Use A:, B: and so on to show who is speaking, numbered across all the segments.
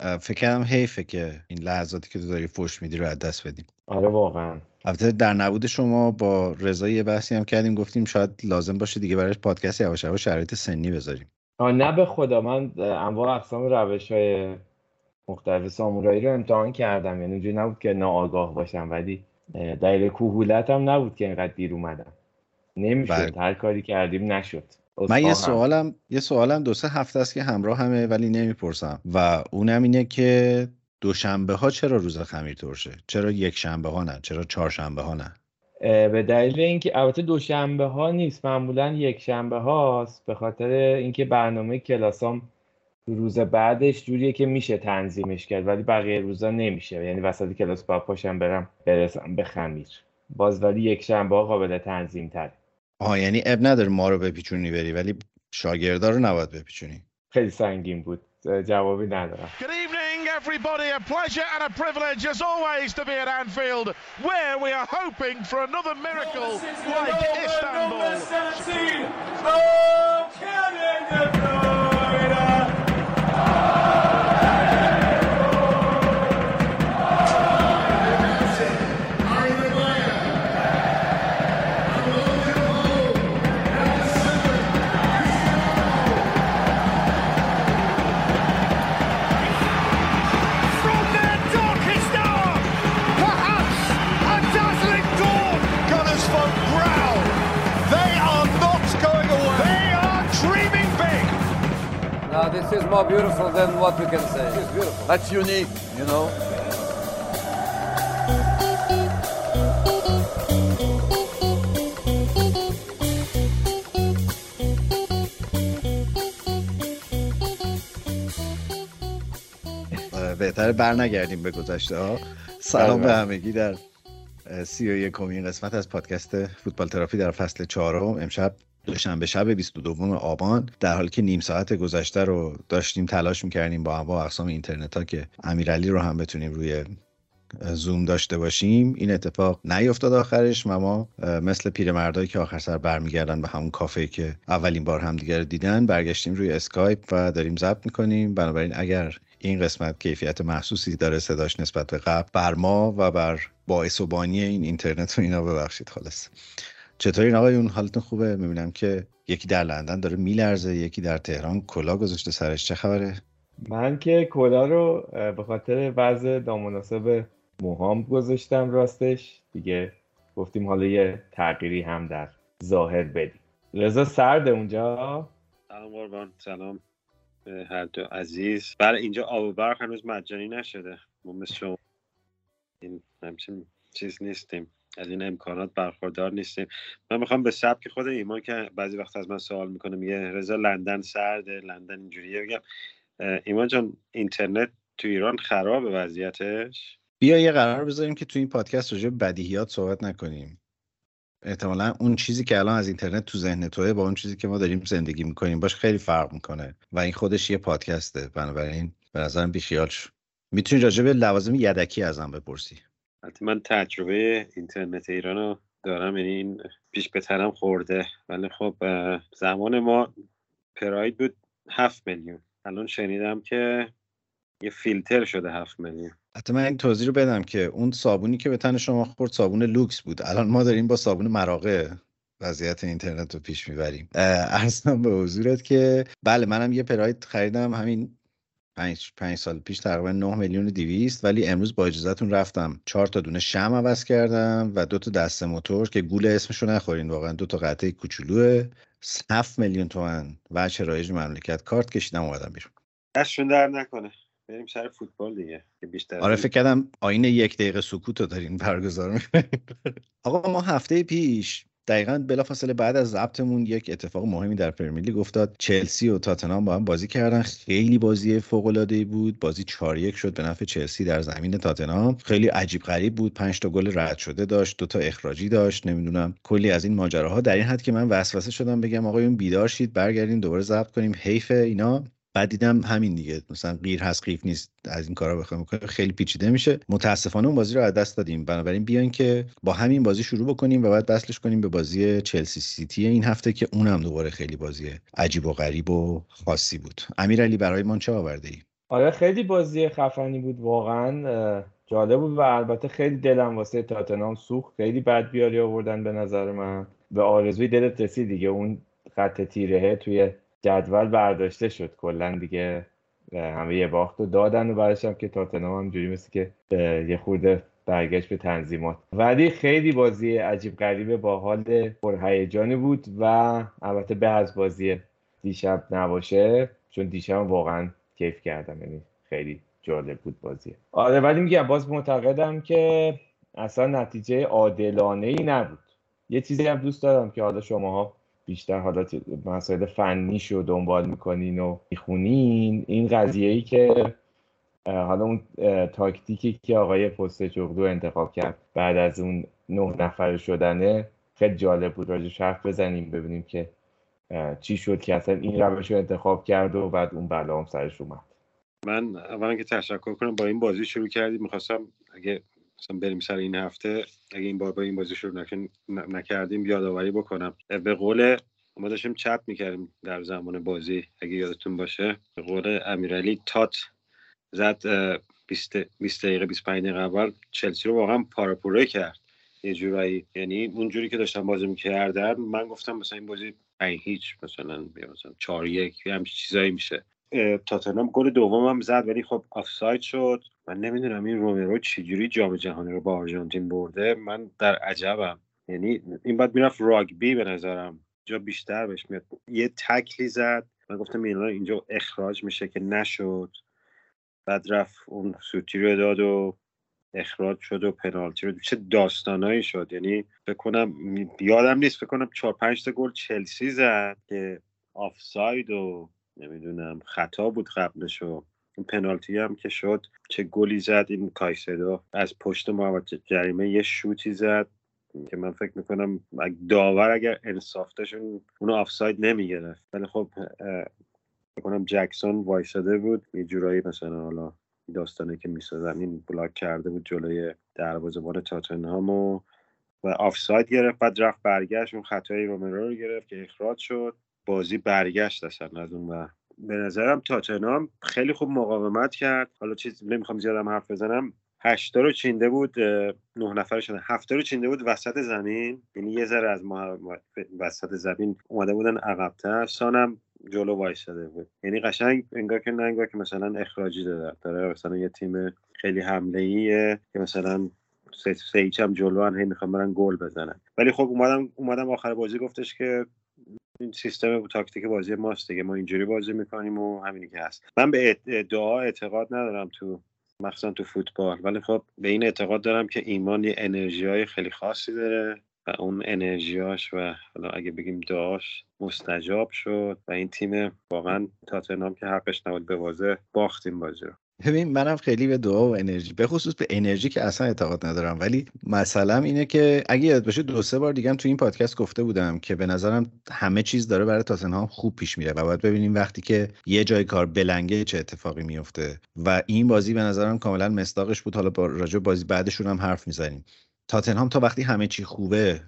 A: فکر کردم حیفه که این لحظاتی که تو داری فوش میدی رو از دست بدیم
B: آره واقعا.
A: البته در نبود شما با رضا یه بحثی هم کردیم گفتیم شاید لازم باشه دیگه برایش پادکست یواش یواش شرایط سنی بذاریم.
B: نه به خدا من انواع اقسام روش های مختلف سامورایی رو امتحان کردم. یعنی اونجوری نبود که ناآگاه باشم ولی دلیل کوهولت هم نبود که اینقدر دیر اومدم. نمی‌شد
A: بله.
B: هر کاری کردیم نشد.
A: من یه. سوالم یه سوالم دو سه هفته است که همراه همه ولی نمی‌پرسم. و اونم اینه که دوشنبه ها چرا روز خمیر ترشه چرا یک شنبه ها نه؟ چرا چهارشنبه ها نه؟
B: به دلیل اینکه البته دوشنبه ها نیست معمولا یک شنبه هاست. به خاطر اینکه برنامه کلاسام روز بعدش جوریه که میشه تنظیمش کرد ولی بقیه روزا نمیشه. یعنی وسط کلاس باید پاشم برم برسم به خمیر. باز ولی یک شنبه ها قابل تنظیم تر
A: آها یعنی اب نداره ما رو بپیچونی بری ولی شاگردا رو نباید بپیچونی
B: خیلی سنگین بود جوابی ندارم
C: Good evening, everybody. A pleasure and a privilege, as always, to be at Anfield, where we are hoping for another miracle like Istanbul.
D: Now this is more beautiful than what we can say. It's beautiful.
E: That's unique, you know.
A: اه، بهتره بر نگردیم به گذشته ها سلام
B: بله.
A: به همگی در سی و یکمین قسمت از پادکست فوتبال تراپی در فصل چهارم امشب دوشنبه شب 22 آبان در حالی که نیم ساعت گذشته رو داشتیم تلاش می‌کردیم با انواع اقسام اینترنت ها که امیرعلی رو هم بتونیم روی زوم داشته باشیم. این اتفاق نیفتاد آخرش ما مثل پیرمردایی که آخر سر برمیگردن به همون کافه که اولین بار همدیگه رو دیدن برگشتیم روی اسکایپ و داریم ضبط می‌کنیم. بنابراین اگر این قسمت کیفیت محسوسی داره صداش نسبت به قبل بر ما و بر باعث و بانی این اینترنت و اینا ببخشید خالص چطورین آقایون حالتون خوبه؟ می‌بینم که یکی در لندن داره میلرزه یکی در تهران کلا گذاشته سرش. چه خبره؟
B: من که کلا رو به خاطر وضع نامناسب موهام گذاشتم راستش. دیگه گفتیم حالا یه تغییری هم در ظاهر بدیم. رضا سرده اونجا؟
F: سلام قربان سلام به هر دو عزیز. برای اینجا آب و برق هنوز مجانی نشده. ما مثل شما این همچین چیز نیستیم. از این امکانات برخوردار نیستیم. من می‌خوام به سبک خود ایمان که بعضی وقت از من سوال می‌کنه میگه رضا لندن سرده لندن اینجوریه. بگم ایمان جان اینترنت تو ایران خرابه وضعیتش؟
A: بیا یه قرار بذاریم که تو این پادکست راجع بدیهیات صحبت نکنیم. احتمالا اون چیزی که الان از اینترنت تو ذهن توه با اون چیزی که ما داریم زندگی می‌کنیم. باش خیلی فرق می‌کنه و این خودش یه پادکسته. بنابراین به نظرم بیخیال شو. می‌تونی راجع به لوازم یدکی ازم بپرسی.
F: البته من تجربه اینترنت ایران رو دارم یعنی این پیش به تنم خورده. ولی خب زمان ما پراید بود هفت میلیون. الان شنیدم که یه فیلتر شده هفت میلیون.
A: حتی من این توضیح رو بدم که اون صابونی که به تن شما خورد صابون لوکس بود. الان ما داریم با صابون مراقه وضعیت اینترنت رو پیش می‌بریم. ارزم به حضورت که بله منم یه پراید خریدم همین پنج, پنج سال پیش تقریبا 9 میلیون و 200 ولی امروز با اجازهتون رفتم. چهار تا دونه شم عوض کردم و دو تا دسته موتور که گول اسمشو نخورین واقعا. دو تا قطعه کوچولوه. 7 میلیون تومن و رایج مملکت. کارت کشیدم اومدم بیرون.
F: دستشون در نکنه. بریم سر فوتبال دیگه که بیشتر
A: آره فکر کردم آین یک دقیقه سکوت رو دارین برگزار می‌کنین. آقا ما هفته پیش دقیقا بلافاصله بعد از ضبطمون یک اتفاق مهمی در پرمیر لیگ افتاد. چلسی و تاتنهام با هم بازی کردن. خیلی بازی فوق العاده بود. بازی 4 1 شد به نفع چلسی در زمین تاتنهام. خیلی عجیب غریب بود. 5 تا گل رد شده داشت. دو تا اخراجی داشت. نمی‌دونم کلی از این ماجراها. در این حد که من وسوسه شدم بگم آقایون بیدار شید. برگردین دوباره ضبط کنیم. حیف اینا. بعد دیدم همین دیگه. مثلا غیر هست قیف نیست از این کارا بکنیم. خیلی پیچیده میشه. متاسفانه اون بازی رو از دست دادیم. بنابراین بیاین که با همین بازی شروع بکنیم و بعد بسلش کنیم به بازی چلسی سیتی این هفته که اونم دوباره خیلی بازی عجیب و غریب و خاصی بود. امیرعلی برای من چه آورده ای
B: آره خیلی بازی خفنی بود واقعا. جالب بود و البته خیلی دلم واسه تاتنام سوخت. خیلی بد بیاری آوردن به نظر من. به آرزوی دلت رسید دیگه. اون خط تیرهه توی جدول برداشته شد. کلا دیگه همه یه باخت رو دادن و بعدش هم که تاتنام هم جوری مثل که یه خورده برگشت به تنظیمات. ولی خیلی بازی عجیب غریبه با حال پرهیجانی بود و البته به از بازی دیشب نباشه چون دیشب واقعا کیف کردم. یعنی خیلی جالب بود بازی. آره ولی میگم باز معتقدم که اصلا نتیجه عادلانه ای نبود. یه چیزی هم دوست دارم که حالا شماها بیشتر حالا مسائل فنیش رو دنبال می‌کنین و می‌خونین. این قضیه ای که حالا اون تاکتیکی که آقای پست جغدو انتخاب کرد بعد از اون نه نفر شدنه خیلی جالب بود راجع حرف بزنیم ببینیم که چی شد که اصلا این روش رو انتخاب کرد و بعد اون بلا هم سرش اومد.
F: من اولا که تشکر کنم با این بازی شروع کردیم. می‌خواستم اگه مثلا بریم سر این هفته اگه این بار با این بازی شروع. نکردیم یادآوری بکنم. به قول ما داشتیم چپ می‌کردیم در زمان بازی اگه یادتون باشه. به قول امیرعلی تات زد 20 دقیقه 25 دقیقه اول چلسی رو واقعا پاراپوره کرد. یه جورایی. یعنی اونجوری که داشتم بازی می‌کردن من گفتم مثلا این بازی هیچ مثلا مثلا 4 1 همچین چیزایی میشه. تاتنهام گل دومم زد ولی خب آفساید شد. من نمی‌دونم این رومرو چجوری جام جهانی رو با آرژانتین برده. من در عجبم. یعنی این بعد می‌رفت راگبی به نظرم. جا بیشتر بهش میاد یه تکلی زد. من گفتم میلان اینجا اخراج میشه که نشد. بعد رفت اون سوتی رو داد و اخراج شد و پنالتی رو چه داستانایی شد. یعنی فکر کنم یادم نیست. فکر کنم چهار پنج تا گل چلسی زد که آفساید و نمی‌دونم خطا بود قبلش و این پنالتی هم که شد چه گلی زد این کایسدو. از پشت محوط جریمه یه شوتی زد که من فکر می‌کنم داور اگر انصاف داشون اونو آفساید نمی‌گرفت. ولی خب کنم جکسون وایساده بود. یه جورایی مثلا حالا داستانه که می‌سازن این بلاک کرده بود جلوی دروازه‌بان تاتنهام و و آفساید گرفت. بعد رفت برگشت اون خطای رومرو رو گرفت که اخراج شد. بازی برگشت اصلا از اون و به نظرم تاتنهام خیلی خوب مقاومت کرد. حالا چیز نمی‌خوام زیادم حرف بزنم. هشتا رو چینده بود نه نفر شدن. هفته رو چینده بود وسط زمین. یعنی یه ذره از ما وسط زمین اومده بودن عقبتر. سانم جلو وایساده بود. یعنی قشنگ انگار که نه انگار که مثلا اخراجی داره داره مثلا یه تیم خیلی حمله ایه که مثلا سه هم جلو هی می‌خوام برن گل بزنن. ولی خب اومدم اومدم آخر بازی گفتش که این سیستم و تاکتیک بازی ماست دیگه. ما اینجوری بازی می‌کنیم و همینی که هست. من به دعا اعتقاد ندارم تو مخصوصا تو فوتبال. ولی خب به این اعتقاد دارم که ایمان یه انرژی های خیلی خاصی داره و اون انرژیاش و حالا اگه بگیم داشت مستجاب شد و این تیم واقعا تاتنهام که حقش نبود به واضح باختیم بازی رو.
A: ببین منم خیلی به دعا و انرژی به خصوص به انرژی که اصلا اعتقاد ندارم. ولی مثلا اینه که اگه یاد باشه دو سه بار دیگه تو این پادکست گفته بودم که به نظرم همه چیز داره برای تاتنهام خوب پیش میره و باید ببینیم وقتی که یه جای کار بلنگه چه اتفاقی میفته. و این بازی به نظرم کاملا مصداقش بود. حالا با راجع بازی بعدشون هم حرف می‌زنیم. تاتنهام تا وقتی همه چی خوبه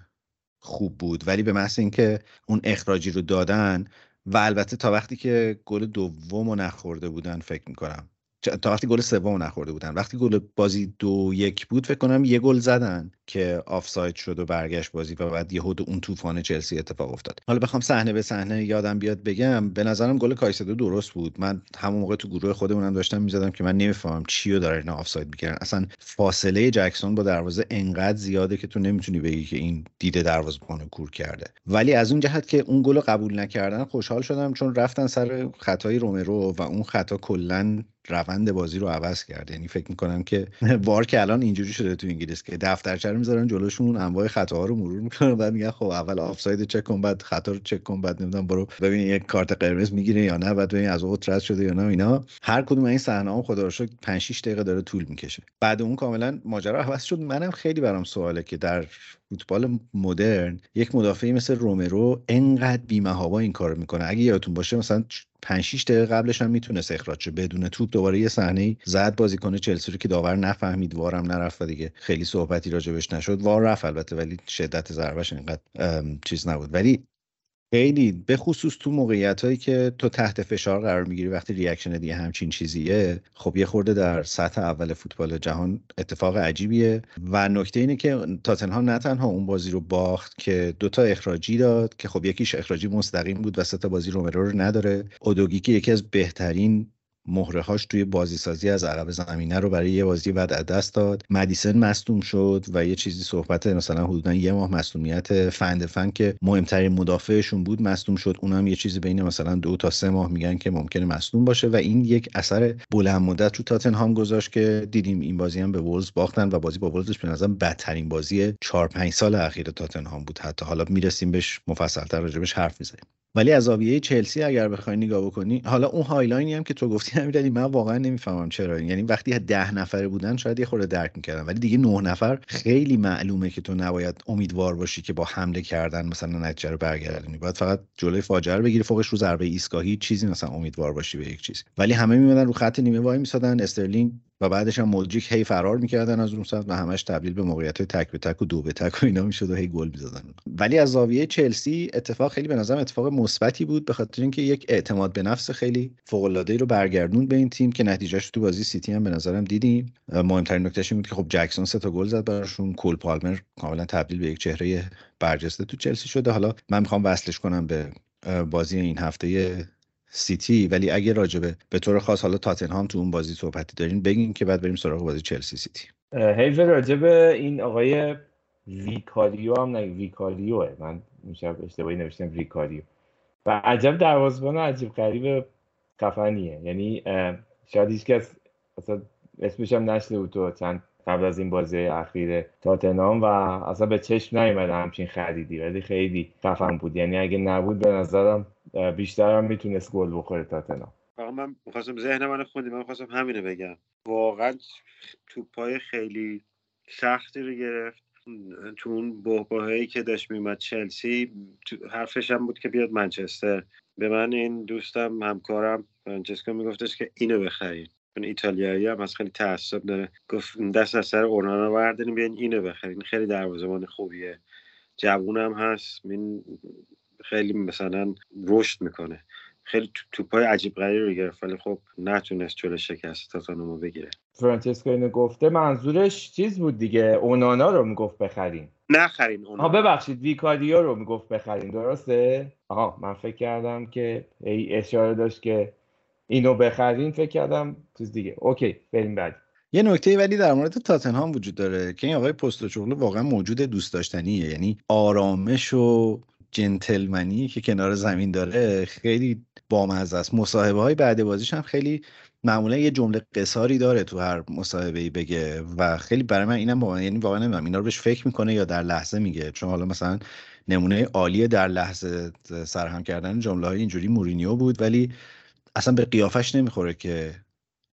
A: خوب بود. ولی به محض اینکه اون اخراجی رو دادن و البته تا وقتی که گل دوم رو نخورده بودن فکر می‌کنم. تا وقتی گل سوم نخورده بودن. وقتی گل بازی دو یک بود فکر کنم یه گل زدن که آفساید شد و برگشت بازی و بعد یهو اون طوفان چلسی اتفاق افتاد. حالا بخوام صحنه به صحنه یادم بیاد بگم به نظرم گل کایسدو درست بود. من همون موقع تو گروه خودمونم داشتم می‌زدم که من نمی‌فهمم چی رو داره اینا آفساید می‌گیرن. اصلا فاصله جکسون با دروازه انقدر زیاده که تو نمی‌تونی بگی که این دید دروازه‌بان کور کرده. ولی از اون جهت که اون گل قبول نکردن خوشحال شدم چون رفتن سر خطای رومرو و اون خطا کلا روند بازی رو عوض کرد. یعنی فکر می‌کنم که VAR که الان اینجوری شده تو انگلیس که دفترچه رو می‌ذارن جلوشون انواع خطاها رو مرور می‌کنن بعد میگن خب اول آفساید چک کن بعد خطا رو چک کن بعد نمی‌دونم برو ببین یک کارت قرمز می‌گیره یا نه بعد ببین از اوت رد شده یا نه اینا. هر کدوم این صحنه ها خدا رو شکر 5 6 دقیقه داره طول می‌کشه. بعد اون کاملا ماجرا عوض شد. منم خیلی برام سواله که در فوتبال مدرن یک مدافعی مثل رومرو انقدر بیمهابا این کار می‌کنه. اگه یادتون باشه مثلا 5 6 دقیقه قبلش هم می‌تونست اخراج شه. بدون توپ دوباره یه صحنه زد بازیکن چلسی رو که داور نفهمید وارم نرفت و دیگه خیلی صحبتی راجبش نشد. وار رفت البته ولی شدت ضربش اینقدر چیز نبود. ولی خیلی به خصوص تو موقعیت هایی که تو تحت فشار قرار می‌گیری وقتی reaction دیگه همچین چیزیه خب یه خورده در سطح اول فوتبال جهان اتفاق عجیبیه و نکته اینه که تاتنهام نه تنها اون بازی رو باخت که دوتا اخراجی داد که خب یکیش اخراجی مستقیم بود و سه بازی رومرو رو نداره. اودوگی که یکی از بهترین مهره‌هاش توی بازی سازی از عقب زمینه رو برای یه بازی بعد از دست داد. مدیسن مصدوم شد و یه چیزی صحبت مثلا حدودا یه ماه مصدومیت فن د فن که مهمترین مدافعشون بود مصدوم شد. اونم یه چیزی بین مثلا دو تا سه ماه میگن که ممکنه مصدوم باشه و این یک اثر بلند مدت تو تاتنهام گذاشت که دیدیم این بازی هم به ولز باختن و بازی با ولزش به نظرم بدترین بازی 4 5 سال اخیر تاتنهام بود. حتی حالا می‌رسیم بهش مفصلتر راجبش حرف می‌زنیم. ولی از زاویه چلسی اگر بخوای نگاه بکنی حالا اون high line ی هم که تو گفتی امیرعلی من واقعا نمی‌فهمم چرا. یعنی وقتی ده نفره بودن شاید یه خورده درک می‌کردم. ولی دیگه نه نفر خیلی معلومه که تو نباید امیدوار باشی که با حمله کردن مثلا نتیجه رو برگردونی. باید فقط جلوی فاجعه رو بگیری فوقش رو ضربه ایستگاهی چیزی مثلا امیدوار باشی به یک چیز. ولی همه میمدن رو خط نیمه وای میسادن استرلینگ و بعدش هم مودریک هی فرار می‌کردن از اون سمت و همش تبدیل به موقعیت تک به تک و دو به تک و اینا می‌شد و هی گل می‌زدن. ولی از زاویه چلسی اتفاق خیلی به نظرم اتفاق مثبتی بود به خاطر اینکه یک اعتماد به نفس خیلی فوق العاده رو برگردون به این تیم که نتیجهش تو بازی سیتی هم به نظرم دیدیم. مهمترین نکتهش این بود که خب جکسون سه تا گل زد براشون. کول پالمر کاملا تبدیل به یک چهره برجسته تو چلسی شده. حالا من می‌خوام وصلش کنم به بازی این هفته سیتی. ولی اگه راجبه به طور خاص حالا تاتنهام تو اون بازی صحبتی دارین بگین که بعد بریم سراغ بازی چلسی سیتی.
B: حیف راجبه این آقای ویکاریو هم نه ویکاریوه. من میشه اشتباهی نوشتم ویکاریو. و عجب دروازه‌بان عجیب غریب خفنیه. یعنی شاید هیچ کس اصلا اسمش هم نشده بود تو چند قبل از این بازی اخیر تاتنام و اصلا به چشم نیومده همچین خریدی. ولی خیلی خفن بود. یعنی اگه نبود به نظرم بیشتر هم می‌تونست گل بخوره تاتنام
F: من می‌خواستم ذهن من خوندی من می‌خواستم همینو بگم. واقعا توپای خیلی سختی رو گرفت. تو اون بحباهایی که داشت میومد چلسی حرفش هم بود که بیاد منچستر. به من این دوستم همکارم فرانچسکو میگفتش که اینو بخرید چون ایتالیایی هم از خیلی تعصب داره. گفت دست از سر اونانا برداریم بیاین اینو بخرین. خیلی دروازه‌بان خوبیه. جوونم هست. این خیلی مثلا رشد می‌کنه. خیلی توپای عجیب غریبی رو گرفت ولی خب نتونست جلو شکست تاتنهامو بگیره.
B: فرانچسکو اینو گفته منظورش چیز بود دیگه؟ اونانا رو می‌گفت بخرین
F: نخرین اونانا.
B: آها ببخشید ویکاریو رو می‌گفت بخرین درسته؟ آها من فکر کردم که ای اشاره داشت که اینو بخرین فکر کردم چیز دیگه. OK بریم بعد
A: یه نکته ولی در مورد تاتنهام وجود داره که این آقای پستوچوغلو واقعا موجود دوست داشتنیه. یعنی آرامش و جنتلمنی که کنار زمین داره خیلی بامزه است. مصاحبه های بعد بازیش هم خیلی معمولا یه جمله قصاری داره تو هر مصاحبه ای بگه و خیلی برای من اینم با یعنی واقعا نمی‌دونم اینا رو بهش فکر می‌کنه یا در لحظه میگه. چون حالا مثلا نمونه عالی در لحظه سرهم کردن جمله های اینجوری مورینیو بود ولی اصلا به قیافش نمی‌خوره که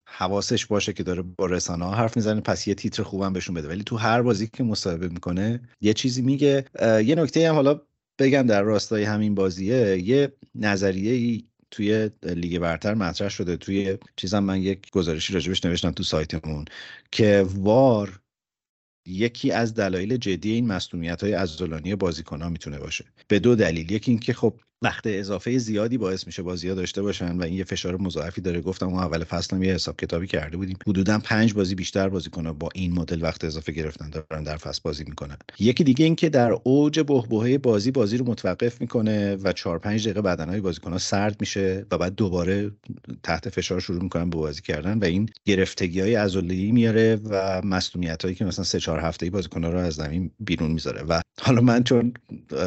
A: حواسش باشه که داره با رسانه ها حرف می‌زنه پس یه تیتر خوبم بهشون بده. ولی تو هر بازی که مصاحبه می‌کنه یه چیزی میگه. یه نکته هم حالا بگم در راستای همین بازیه یه نظریه ای توی لیگ برتر مطرح شده توی چیزم من یک گزارشی راجبش نوشتم تو سایتمون که وار یکی از دلایل جدی این مسئولیت های عضلانی بازیکن می‌تونه باشه. به دو دلیل یکی اینکه خب وقت اضافه زیادی باعث میشه بازی ها داشته باشن و این یه فشار مضاعفی داره. گفتم اون اول فصل هم یه حساب کتابی کرده بودیم. حدودا پنج بازی بیشتر بازیکن با این مدل وقت اضافه گرفتن دارن در فصل بازی می‌کنن. یکی دیگه اینکه در اوج بحبوحه بازی بازی رو متوقف می‌کنه و 4 5 دقیقه بدنهای بازیکن ها سرد میشه و بعد دوباره تحت فشار شروع می‌کنن به بازی کردن و این گرفتگی های عضلانی میاره و مصونیت هایی که مثلا 3 4 هفته بازیکن ها رو از زمین بیرون می‌ذاره. و حالا من چون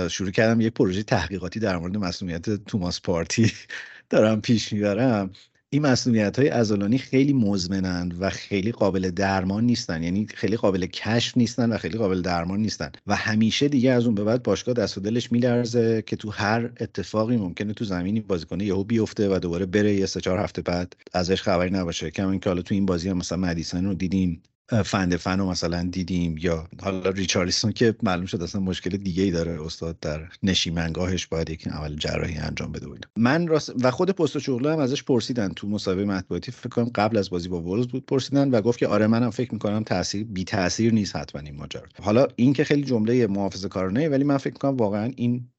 A: شروع کردم یک پروژه تحقیقاتی در مورد مسئولیت توماس پارتی دارم پیش می‌برم. این مسئولیت های ازولانی خیلی مزمنند و خیلی قابل درمان نیستن. یعنی خیلی قابل کشف نیستن و خیلی قابل درمان نیستن. و همیشه دیگه از اون به بعد باشگاه دست و دلش میلرزه که تو هر اتفاقی ممکنه تو زمینی بازیکن یهو بیفته و دوباره بره یه سه چهار هفته بعد ازش خبری نباشه. کما اینکه حالا تو این بازی هم مثلا مدیسن رو دیدیم. فند فن رو مثلا دیدیم یا حالا ریچارلیسون که معلوم شد اصلا مشکل دیگه ای داره استاد در نشیمنگاهش باید یک اول جراحی انجام بده بود من راست و خود پست شغل هم ازش پرسیدن تو مصاحبه مطبوعاتی. فکر کنم قبل از بازی با ولز بود پرسیدن و گفت که آره منم فکر می‌کنم تاثیر بی تاثیر نیست حتما این ماجرا. حالا این که خیلی جمله محافظه کارانه ولی من فکر می‌کنم واقعا این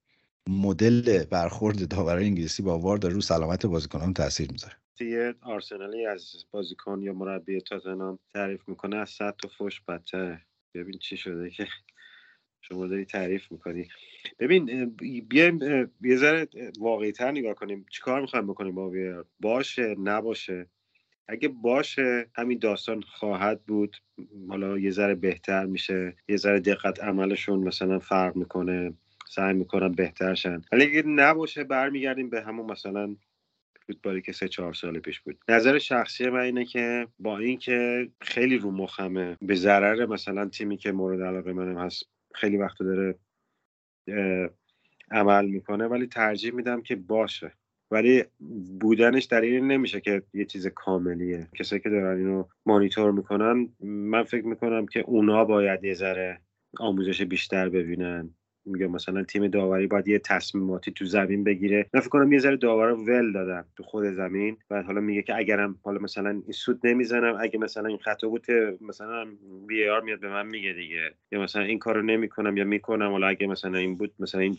A: مدل برخورد داورای انگلیسی با وار داره رو سلامت بازیکنان تاثیر می‌ذاره.
F: یه آرسنالی از بازیکن یا مربی تاتنهام تعریف می‌کنه از صد تا فوش بدتره. ببین چی شده که شما داری تعریف می‌کنی. ببین بیایم یه ذره واقعی تر نگاه کنیم. چیکار می‌خوایم بکنیم با ویر باشه نباشه. اگه باشه همین داستان خواهد بود. حالا یه ذره بهتر میشه. یه ذره دقت عملشون مثلا فرق می‌کنه سعی می‌کنن بهتر شن. ولی اگه نباشه برمیگردیم به همون مثلا فوتبالی که سه چهار سال پیش بود. نظر شخصی من اینه که با اینکه خیلی رو مخمه به ضرر مثلا تیمی که مورد علاقه منم هست خیلی وقت داره عمل می‌کنه ولی ترجیح میدم که باشه. ولی بودنش در این نمیشه که یه چیز کاملیه. کسایی که دارن اینو مانیتور می‌کنن من فکر می‌کنم که اونا باید یه ذره آموزش بیشتر ببینن. میگه مثلا تیم داوری باید یه تصمیماتی تو زمین بگیره. من فکر کنم یه ذره داورا ول دادن تو خود زمین و حالا میگه که اگرم حالا مثلا این سود نمی‌زنم اگه مثلا این خطا بود مثلا وی آر میاد به من میگه دیگه. یا مثلا این کارو نمی‌کنم یا می‌کنم حالا اگه مثلا این بود مثلا این,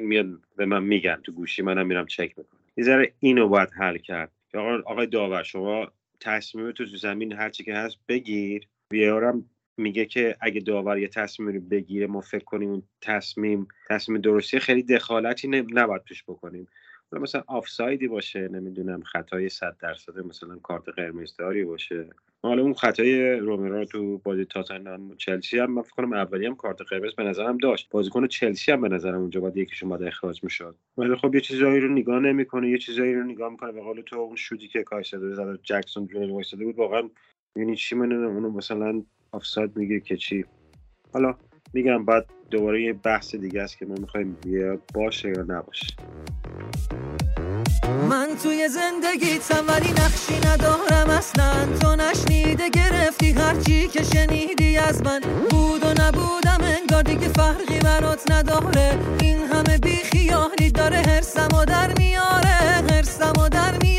F: میاد به من میگن تو گوشی منم میرم چک می‌کنم. یه ذره اینو باید حل کرد. آقا آقای داور شما تصمیم تو زمین هرچی که هست بگیر. وی هم میگه که اگه داور یه تصمیم رو بگیره ما فکر کنیم اون تصمیم تصمیم درستی خیلی دخالتی نباید توش بکنیم. مثلا آفسایدی باشه نمی‌دونم خطای 100 درصد مثلا کارت قرمزداری باشه. حالا اون خطای رومرو تو بازی تاتنهام چلسی هم من فکر کنم اولی هم کارت قرمز به نظرم داشت. بازیکن چلسی هم به نظرم اونجا باید یکیشون باید اخراج می‌شد. ولی خب یه چیزایی رو نگاه نمی‌کنه یه چیزایی رو نگاه می‌کنه به قول تو اون شوتی که کایسدو زد جکسون جونیور وایساده بود واقعا یعنی چی من اونو مثلا آفساید میگه که چی. حالا میگم بعد دوباره یه بحث دیگه است که ما می‌خوایم باشه یا نباشه. من توی زندگیتم ولی نقشی ندارم اصلا. تو نشنیده گرفتی هرچی که شنیدی از من. بود و نبودم انگار دیگه فرقی برات نداره. این همه بیخیالی داره هرسم و در میاره هرسم و در میاره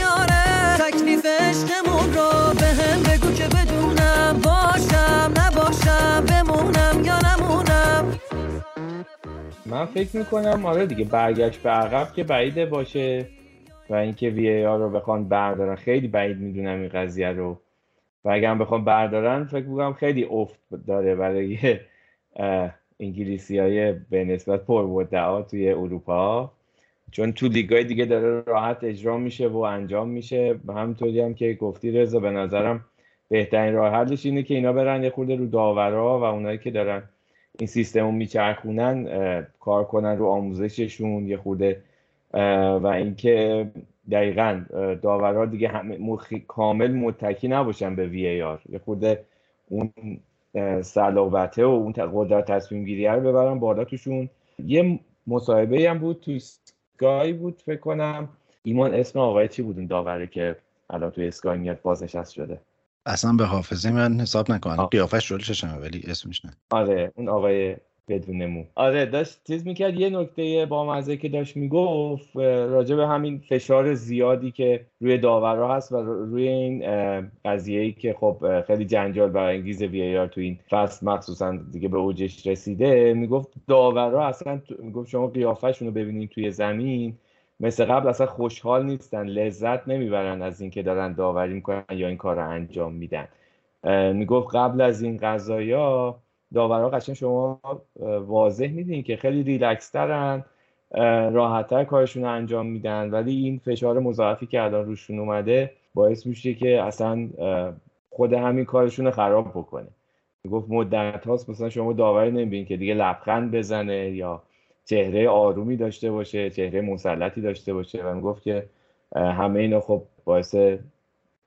B: من فکر می‌کنم آره دیگه برگشت به عقب که بعیده باشه و اینکه وی ای آر رو بخوان بردارن. خیلی بعید می‌دونم این قضیه رو. و اگر هم بخوان بردارن فکر می‌کنم خیلی افت داره برای انگلیسی های به نسبت پر توی اروپا. چون تو لیگای دیگه داره راحت اجرا میشه و انجام میشه. همونطوری هم که گفتی رضا به نظرم بهترین راه حلش اینه که اینا برن یه خورده رو داورا و اونایی که دارن این سیستم رو میچرخونن کار کنن رو آموزششون یه خورده و اینکه دقیقا داورا دیگه همه کامل متکی نباشن به وی ای آر یه خورده اون صلابته و اون قدرت تصمیم گیری رو ببرن بالا توشون. یه مصاحبه هم بود توی اسکای بود فکر کنم. ایمان اسم آقای چی بود اون داوره که الان توی اسکای میاد بازنشست شده؟
A: اصلا به حافظه من حساب نکنم قیافش جلوششمه ولی اسمش نه.
B: آره اون آقای بدون مو. آره داشت چیز می‌کرد. یه نکته با مزه که داشت می‌گفت راجع به همین فشار زیادی که روی داورا هست و روی این قضیه ای که خب خیلی جنجال برای انگیز وی آر تو این فصل مخصوصا دیگه به اوجش رسیده می‌گفت داورا اصلا می‌گفت شما قیافشون رو ببینید توی زمین. مثل قبل اصلا خوشحال نیستن لذت نمی‌برن از اینکه دارن داوری می‌کنن یا این کار رو انجام میدن. می‌گفت قبل از این قضایا داورها قشنگ شما واضح میدین که خیلی ریلکس ترن راحتتر کارشون رو انجام میدن ولی این فشار مضاعفی که الان روشون اومده باعث میشه که اصلا خود همین کارشون رو خراب بکنه. گفت مدت هاست مثلا شما داوری نمی‌بینید که دیگه لبخند بزنه یا چهره آرومی داشته باشه چهره مسلطی داشته باشه و می‌گفت که همه اینا خب باعث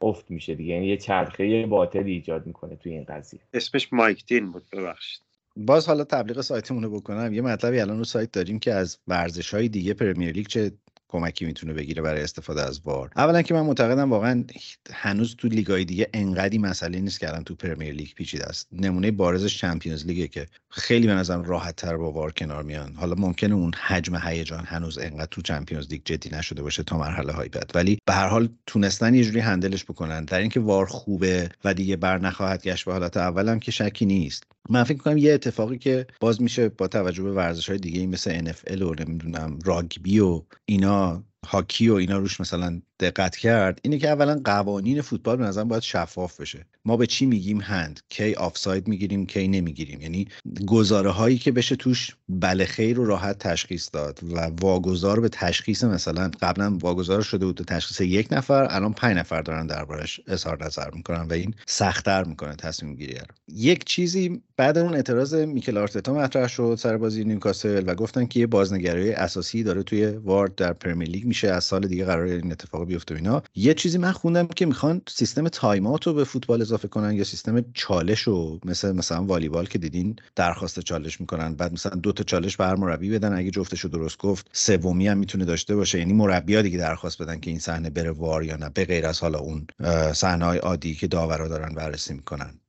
B: افت میشه دیگه. یعنی یه چرخه باطلی ایجاد می‌کنه توی این قضیه.
F: اسمش مایک دین بود ببخشید.
A: باز حالا تبلیغ سایتمون رو بکنم. یه مطلبی الان رو سایت داریم که از ورزش های دیگه پرمیر لیگ چه کمکی می‌تونه بگیره برای استفاده از VAR اولا که من معتقدم واقعا هنوز تو لیگای دیگه انقدی مسئله نیست که الان تو پرمیر لیگ پیچیده است. نمونه بارزش چمپیونز لیگه که خیلی به نظرم راحت تر با VAR کنار میان. حالا ممکنه اون حجم هیجان هنوز انقدر تو چمپیونز لیگ جدی نشده باشه تا مرحله های بعد. ولی به هر حال تونستن یه جوری handle ش بکنن. در اینکه VAR خوبه و دیگه بر نخواهد گشت به حالت اولم که شکی نیست. من فکر کنم یه اتفاقی که باز میشه با توجه به ورزش های دیگه مثل NFL و نمی‌دونم راگبی و اینا هاکی و اینا روش مثلا دقت کرد اینه که اولا قوانین فوتبال به نظرم باید شفاف بشه. ما به چی میگیم هند؟ کی آفساید می‌گیریم کی نمی‌گیریم. یعنی گزاره هایی که بشه توش بله خیر رو راحت تشخیص داد و واگذار به تشخیص مثلا قبلا واگذار شده بود به تشخیص یک نفر الان پنج نفر دارن دربارش اظهار نظر می‌کنن و این سختتر می‌کنه تصمیم گیری رو. یک چیزی بعد اون اعتراض میکل آرتتا مطرح شد سر بازی نیوکاسل و گفتن که یه بازنگری اساسی داره توی VAR در پرمیر لیگ میشه از سال دیگه قرار این اتفاق بیفته اینا. یه چیزی من خوندم که می‌خوان سیستم تایمات رو به فوتبال اضافه کنن یا سیستم چالش رو مثل مثلا والیبال که دیدین درخواست چالش می‌کنن بعد مثلا دو تا چالش به هر مربی بدن. اگه جفتشو درست گفت سومی هم می‌تونه داشته باشه. یعنی مربی‌ها دیگه درخواست بدن که این صحنه بره وار یا نه به غیر از حالا اون صحنه عادی که داورا دارن بررسی می‌کنن.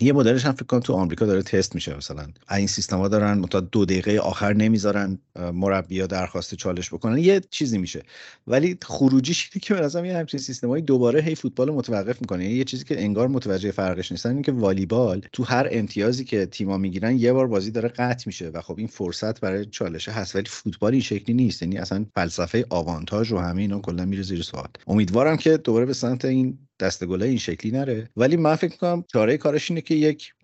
A: یه مدلش هم فکر کنم تو آمریکا داره تست میشه مثلا. این سیستما دارن تا دو دقیقه آخر نمی‌ذارن مربیا درخواست چالش بکنن. یه چیزی میشه. ولی خروجیش اینه که نظرم یه همچین سیستمایی دوباره هی فوتبال متوقف می‌کنه. یه چیزی که انگار متوجه فرقش نیستن اینه که والیبال تو هر امتیازی که تیما می‌گیرن یه بار بازی داره قطع میشه و خب این فرصت برای چالشه هست. ولی فوتبال این شکلی نیست. یعنی اصلا فلسفه آوانتاژ و همه اینا کلا میره زیر سوال. امیدوارم که دوباره به سمت این دستگله این شکلی نره. ولی من فکر کنم چاره کارش اینه که یک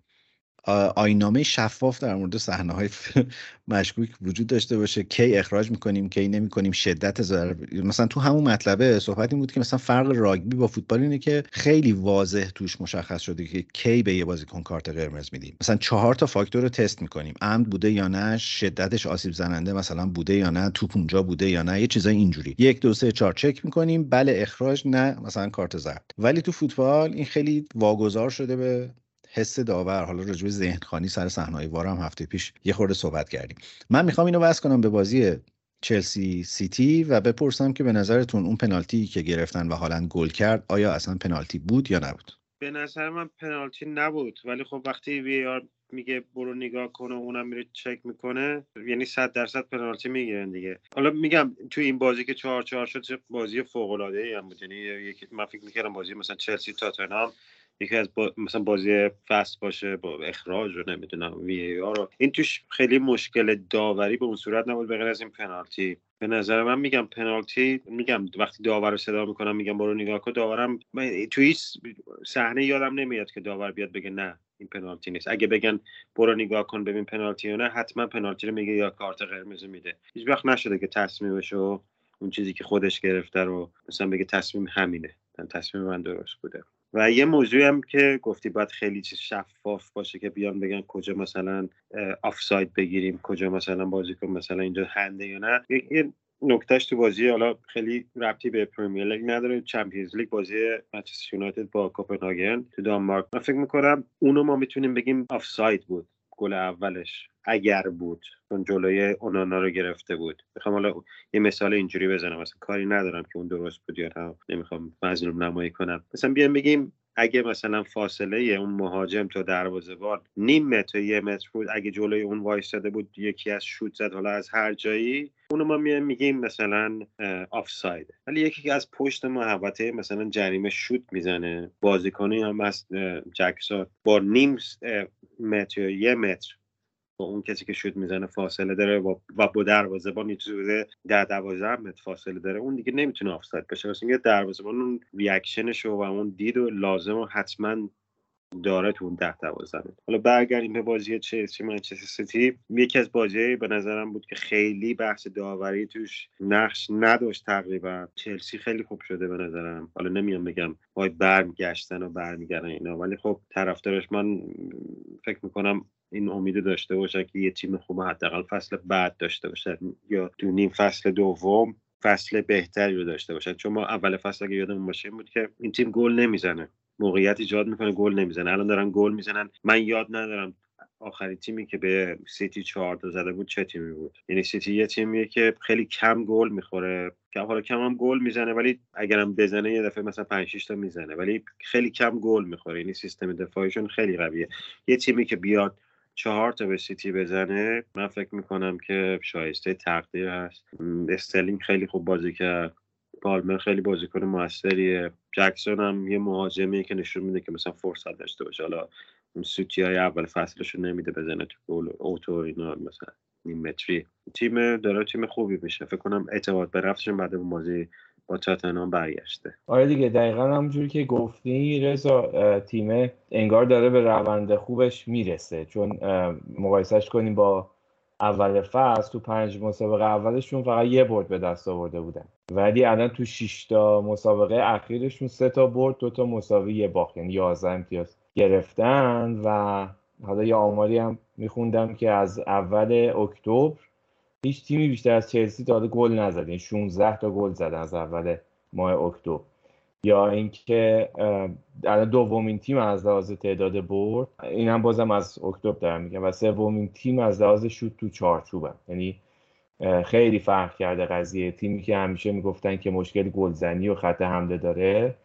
A: آینامه شفاف در مورد صحنه های مشکوک وجود داشته باشه کی اخراج می‌کنیم کی نمی‌کنیم شدت ضرر مثلا تو همون مطلبه صحبت این بود که مثلا فرق راگبی با فوتبال اینه که خیلی واضح توش مشخص شده که کی به یه بازیکن کارت قرمز میدیم. مثلا چهار تا فاکتور رو تست می‌کنیم. عمد بوده یا نه شدتش آسیب زننده مثلا بوده یا نه توپ اونجا بوده یا نه یه چیزای اینجوری. یک دو سه چهار چک می‌کنیم بله اخراج نه مثلا کارت زرد ولی تو فوتبال این خیلی واگذار شده به حس داور حالا رجوع ذهن خانی سر صحنه وار هم هفته پیش یه خورده صحبت کردیم. من می‌خوام اینو وصل کنم به بازی چلسی سیتی و بپرسم که به نظرتون اون پنالتی که گرفتن و حالا گل کرد آیا اصلا پنالتی بود یا نبود؟
F: به نظر من پنالتی نبود ولی خب وقتی وی آر میگه برو نگاه کنه و اونم میره چک می‌کنه یعنی صد درصد پنالتی می‌گیرن دیگه. حالا میگم تو این بازی که چهار چهار شد بازی فوق العاده ای هم بود. یعنی من فکر می‌کردم بازی مثلا چلسی تاتنهام یکی از با... مثلا بازی فست باشه با اخراج رو نمی‌دونم وی رو. این توش خیلی مشکل داوری به اون صورت نبود به از این پنالتی. به نظر من میگم پنالتی میگم وقتی داور رو صدا می‌کنم میگم برو نگاه کن داورم تو هیچ صحنه یادم نمیاد که داور بیاد بگه نه این پنالتی نیست. اگه بگن برو نگاه کن ببین پنالتی یا نه حتما پنالتی رو میگه یا کارت قرمز میده. هیچ وقت نشده که تصمیمش رو اون چیزی که خودش گرفته رو مثلا بگه تصمیم همینه. تصمیم من درست بوده. و یه موضوعی هم که گفتی باید خیلی چیز شفاف باشه که بیان بگن کجا مثلا آفساید بگیریم کجا مثلا بازی کن مثلا اینجا هنده یا نه. یه نکتهش تو بازی حالا خیلی ربطی به پرمیر لیگ نداره. چمپیونز لیگ بازی منچستر یونایتد با کوپنهاگن تو دانمارک. من فکر می‌کنم اونو ما می‌تونیم بگیم آفساید بود گل اولش. اگر بود چون جلوی اونانا رو گرفته بود. می‌خوام حالا یه مثال اینجوری بزنم. مثلا کاری ندارم که اون درست بود یا نه. نمی‌خوام مظلوم نمایی کنم. مثلا بیان بگیم اگه مثلا فاصله اون مهاجم تا دروازه‌بان نیم متر یه متر بود اگه جلوی اون وایستاده بود یکی از شوت زد حالا از هر جایی اونو ما میگیم مثلا آفساید. ولی یکی که از پشت محوطه مثلا جریمه شوت می‌زنه بازیکنی هم از جکسون با نیم متر یا یه متر اون کسی که شوت می‌زنه فاصله داره و با دروازه‌بان یه چیزی در 12 متر فاصله داره اون دیگه نمی‌تونه آفساید بشه. واسه اینکه دروازه‌بان اون reaction ش و اون دید و لازم و حتما داره تو اون ده دوازده حالا برگردیم به بازی چلسی منچستر سیتی. یکی از بازی به نظرم بود که خیلی بحث داوری توش نقش نداشت تقریبا. چلسی خیلی خوب شده به نظرم. حالا نمیام بگم وای برمیگشتن و برمیگردن اینا ولی خب طرفدارش من فکر می‌کنم این امید داشته باشن که یه تیم خوب حداقل فصل بعد داشته باشن یا تو نیم فصل دوم فصل بهتری رو داشته باشن. چون ما اول فصل اگه یادمون باشه بود که این تیم گل نمی‌زنه. موقعیت ایجاد می‌کنه گل نمی‌زنه. الان دارن گل می‌زنن. من یاد ندارم آخرین تیمی که به سیتی چهار تا زده بود چه تیمی بود. یعنی سیتی یه تیمیه که خیلی کم گل می‌خوره. که حالا کم هم گل می‌زنه ولی اگرم بزنه یه دفعه مثلا 5 6 تا می‌زنه. ولی خیلی کم گل می‌خوره. یعنی سیستم دفاعیشون خیلی قویه. یه تیمی که بیاد چهار تا به سیتی بزنه من فکر می‌کنم که شایسته تقدیر هست. استلینگ خیلی خوب بازی کرد. پالمر خیلی بازیکن موثریه. جکسون هم یه مهاجمی که نشون میده که مثلا فرصت داشته باشه. حالا سوتی های اول فصلش نمیده بزنه تو گل اوتو اینا مثلا نیم متری. تیم داره تیم خوبی میشه. فکر کنم اعتماد به نفسشون بعد اون بازی با تاتنهام برگشته.
B: آره دیگه دقیقا همونجوری که گفتی رضا تیم انگار داره به روند خوبش می‌رسه. چون مقایسهش کنیم با اول فصل تو پنج مسابقه اولشون فقط یه برد به دست آورده بودن. ولی الان تو 6 تا مسابقه اخیرشون سه تا برد دو تا مساوی یه باخت. یعنی 11 امتیاز گرفتن و حالا یه آماری هم میخوندم که از اول اکتبر هیچ تیمی بیشتر از چلسی تا گل نزد 16 یعنی تا گل زدن از اول ماه اکتبر. یا اینکه الان دومین تیم از لحاظ تعداد برد این هم بازم از اکتبر دارم میگم و سومین تیم از لحاظ شوت تو چارچوبن یعنی خیلی فرق کرده قضیه. تیمی که همیشه می‌گفتن که مشکل گلزنی و خط حمله داره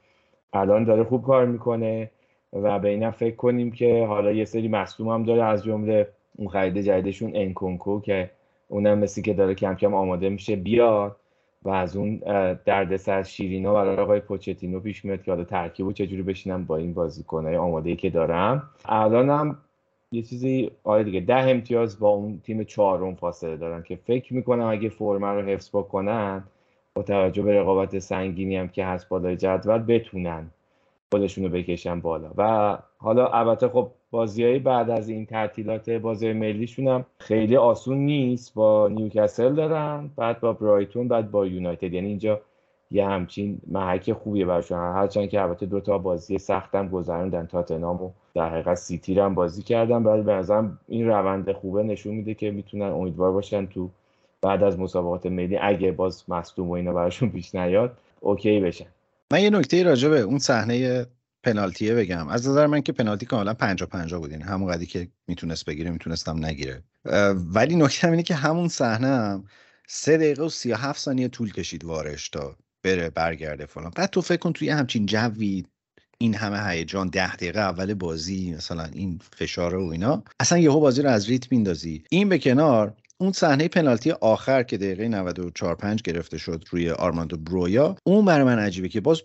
B: الان داره خوب کار می‌کنه و به اینم فکر کنیم که حالا یه سری مصدوم هم داره از جمله اون خرید جدیدشون انکونکو که اونم مثل که داره کم کم آماده میشه بیاد و از اون دردسر شیرینا برای آقای پوچتینو پیش میاد که حالا ترکیبو چجوری بشینم با این بازیکنهای آماده ای که دارم. الان هم یه چیزی آره دیگه ده امتیاز با اون تیم چهارم فاصله دارن که فکر می‌کنم اگه فرمه رو حفظ بکنن با توجه به رقابت سنگینی هم که هست بالای جدول بتونن خودشون رو بکشن بالا. و حالا البته خب بازیایی بعد از این تعطیلات بازی ملیشون هم خیلی آسون نیست. با نیوکاسل دارن بعد با برایتون بعد با یونایتد. یعنی اینجا یه همچین محک خوبیه برشون هرچند که البته دو تا بازی سختم گذروندن. تاتنام و در حقیقت سیتی هم بازی کردن. ولی به نظرم این روند خوبه. نشون میده که می‌تونن امیدوار باشن تو بعد از مسابقات ملی. اگه باز مصدوم و اینا براشون پیش نیاد اوکی بشن.
A: من یه نکته راجع به اون صحنه پنالتیه بگم. از نظر من که پنالتی کاملا 50 50 بود. همون قدی که می‌تونست بگیره می‌تونستم نگیره. ولی نکته اینه که همون صحنه هم سه دقیقه و 37 ثانیه طول کشید وارش تا بره برگرده فلان. بعد تو فکر کن توی همچین جوی این همه هیجان ده دقیقه اول بازی مثلا این فشار و اینا اصلا یهو بازی رو از ریتم میندازی. این به کنار اون صحنه پنالتی آخر که دقیقه 94 5 گرفته شد روی آرماندو برویا اون برای من عجیبه که باز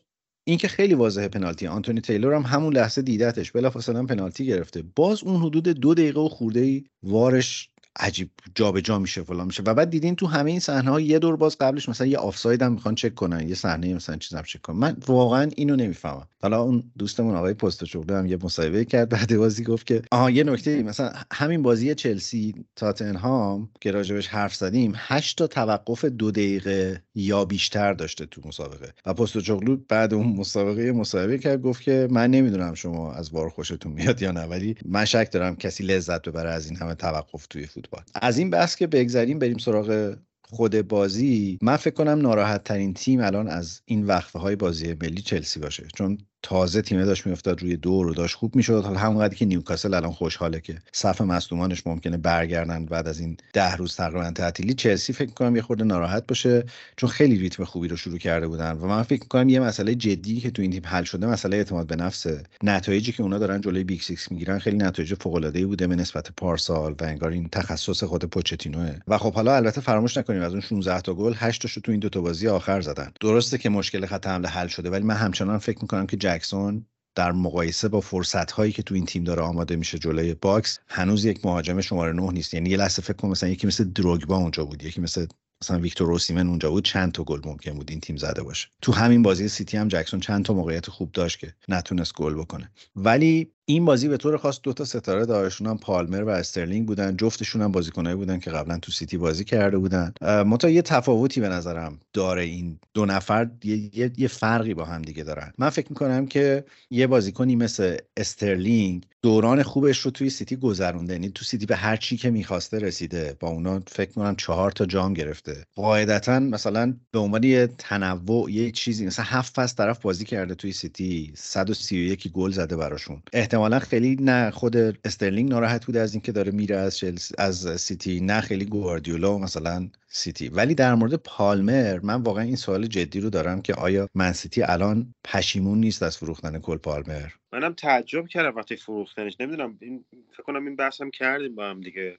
A: این که خیلی واضحه پنالتی. آنتونی تیلور هم همون لحظه دیدتش. بلافاصله پنالتی گرفته. باز اون حدود دو دقیقه و خورده ای وارش عجیب جابجا جا میشه فلان میشه. و بعد دیدین تو همه این صحنه ها یه دور باز قبلش مثلا یه آفساید هم می‌خوان چک کنن یه صحنه مثلا چیزام چک کنن. من واقعا اینو نمی‌فهمم. حالا اون دوستمون آقای پست شغله هم یه مصاحبه کرد بعد بازی گفت که آها یه نکته مثلا همین بازی چلسی تاتنهام که راجبش حرف زدیم 8 تا توقف دو دقیقه یا بیشتر داشته تو مسابقه. و پست چغلو بعد اون مسابقه مصاحبه کرد گفت که من نمی‌دونم شما از بار خوشتون میاد یا نه ولی من شک دارم کسی لذت ببره از این همه توقف توی از این بحث که بگذریم بریم سراغ خود بازی. من فکر کنم ناراحت ترین تیم الان از این وقفه های بازی ملی چلسی باشه. چون تازه تیمه داشت میافتاد روی دور و داشت خوب می‌شد. حالا همونقدر که نیوکاسل الان خوشحاله که صف مصدومانش ممکنه برگردن بعد از این ده روز تقریبا تعطیلی. چلسی فکر کنم یه خورده ناراحت باشه چون خیلی ریتم خوبی رو شروع کرده بودن و من فکر کنم یه مسئله جدی که تو این تیم حل شده مسئله اعتماد به نفس. نتایجی که اونا دارن جلوی Big Six می‌گیرن خیلی نتایج فوق العاده ای بوده به نسبت پارسال و انگار این تخصص خود پوچتینوه. و خب حالا البته فراموش نکنیم از اون 16 تا گل 8 تاشو تو این دو تا بازی آخر زدن. درسته که مشکل خط حمله حل شده ولی من همچنان فکر می‌کنم که جکسون در مقایسه با فرصت هایی که تو این تیم داره آماده میشه جلوی box هنوز یک مهاجم شماره نه نیست. یعنی یه لحظه فکر کنم مثلا یکی مثل دروگبا اونجا بود یکی مثل مثلا ویکتور اوسیمن اونجا بود چند تا گل ممکن بود این تیم زده باشه. تو همین بازی سیتی هم جکسون چند تا موقعیت خوب داشت که نتونست گل بکنه. ولی این بازی به طور خاص دو تا ستاره دارشون هم پالمر و استرلینگ بودن. جفتشون هم بازیکنایی بودن که قبلا تو سیتی بازی کرده بودن. منتها یه تفاوتی به نظرم داره این دو نفر. یه, یه،, یه فرقی با هم دیگه دارن. من فکر می‌کنم که یه بازیکنی مثل استرلینگ دوران خوبش رو توی سیتی گذرونده. یعنی تو سیتی به هر چی که می‌خواسته رسیده. با اونا فکر کنم چهار تا جام گرفته. قاعدتا مثلا به عنوان یه تنوع یه چیزی مثلا هفت فصل طرف بازی کرده توی سیتی. 131 گل زده براشون. احتمالا خیلی نه خود استرلینگ ناراحت بوده از اینکه داره میره از از سیتی نه خیلی گواردیولا مثلا سیتی. ولی در مورد پالمر من واقعا این سوال جدی رو دارم که آیا من سیتی الان پشیمون نیست از فروختن کول پالمر؟
F: منم تعجب کردم وقتی فروختنش. نمی‌دونم این فکر کنم این بحثم کردیم با هم دیگه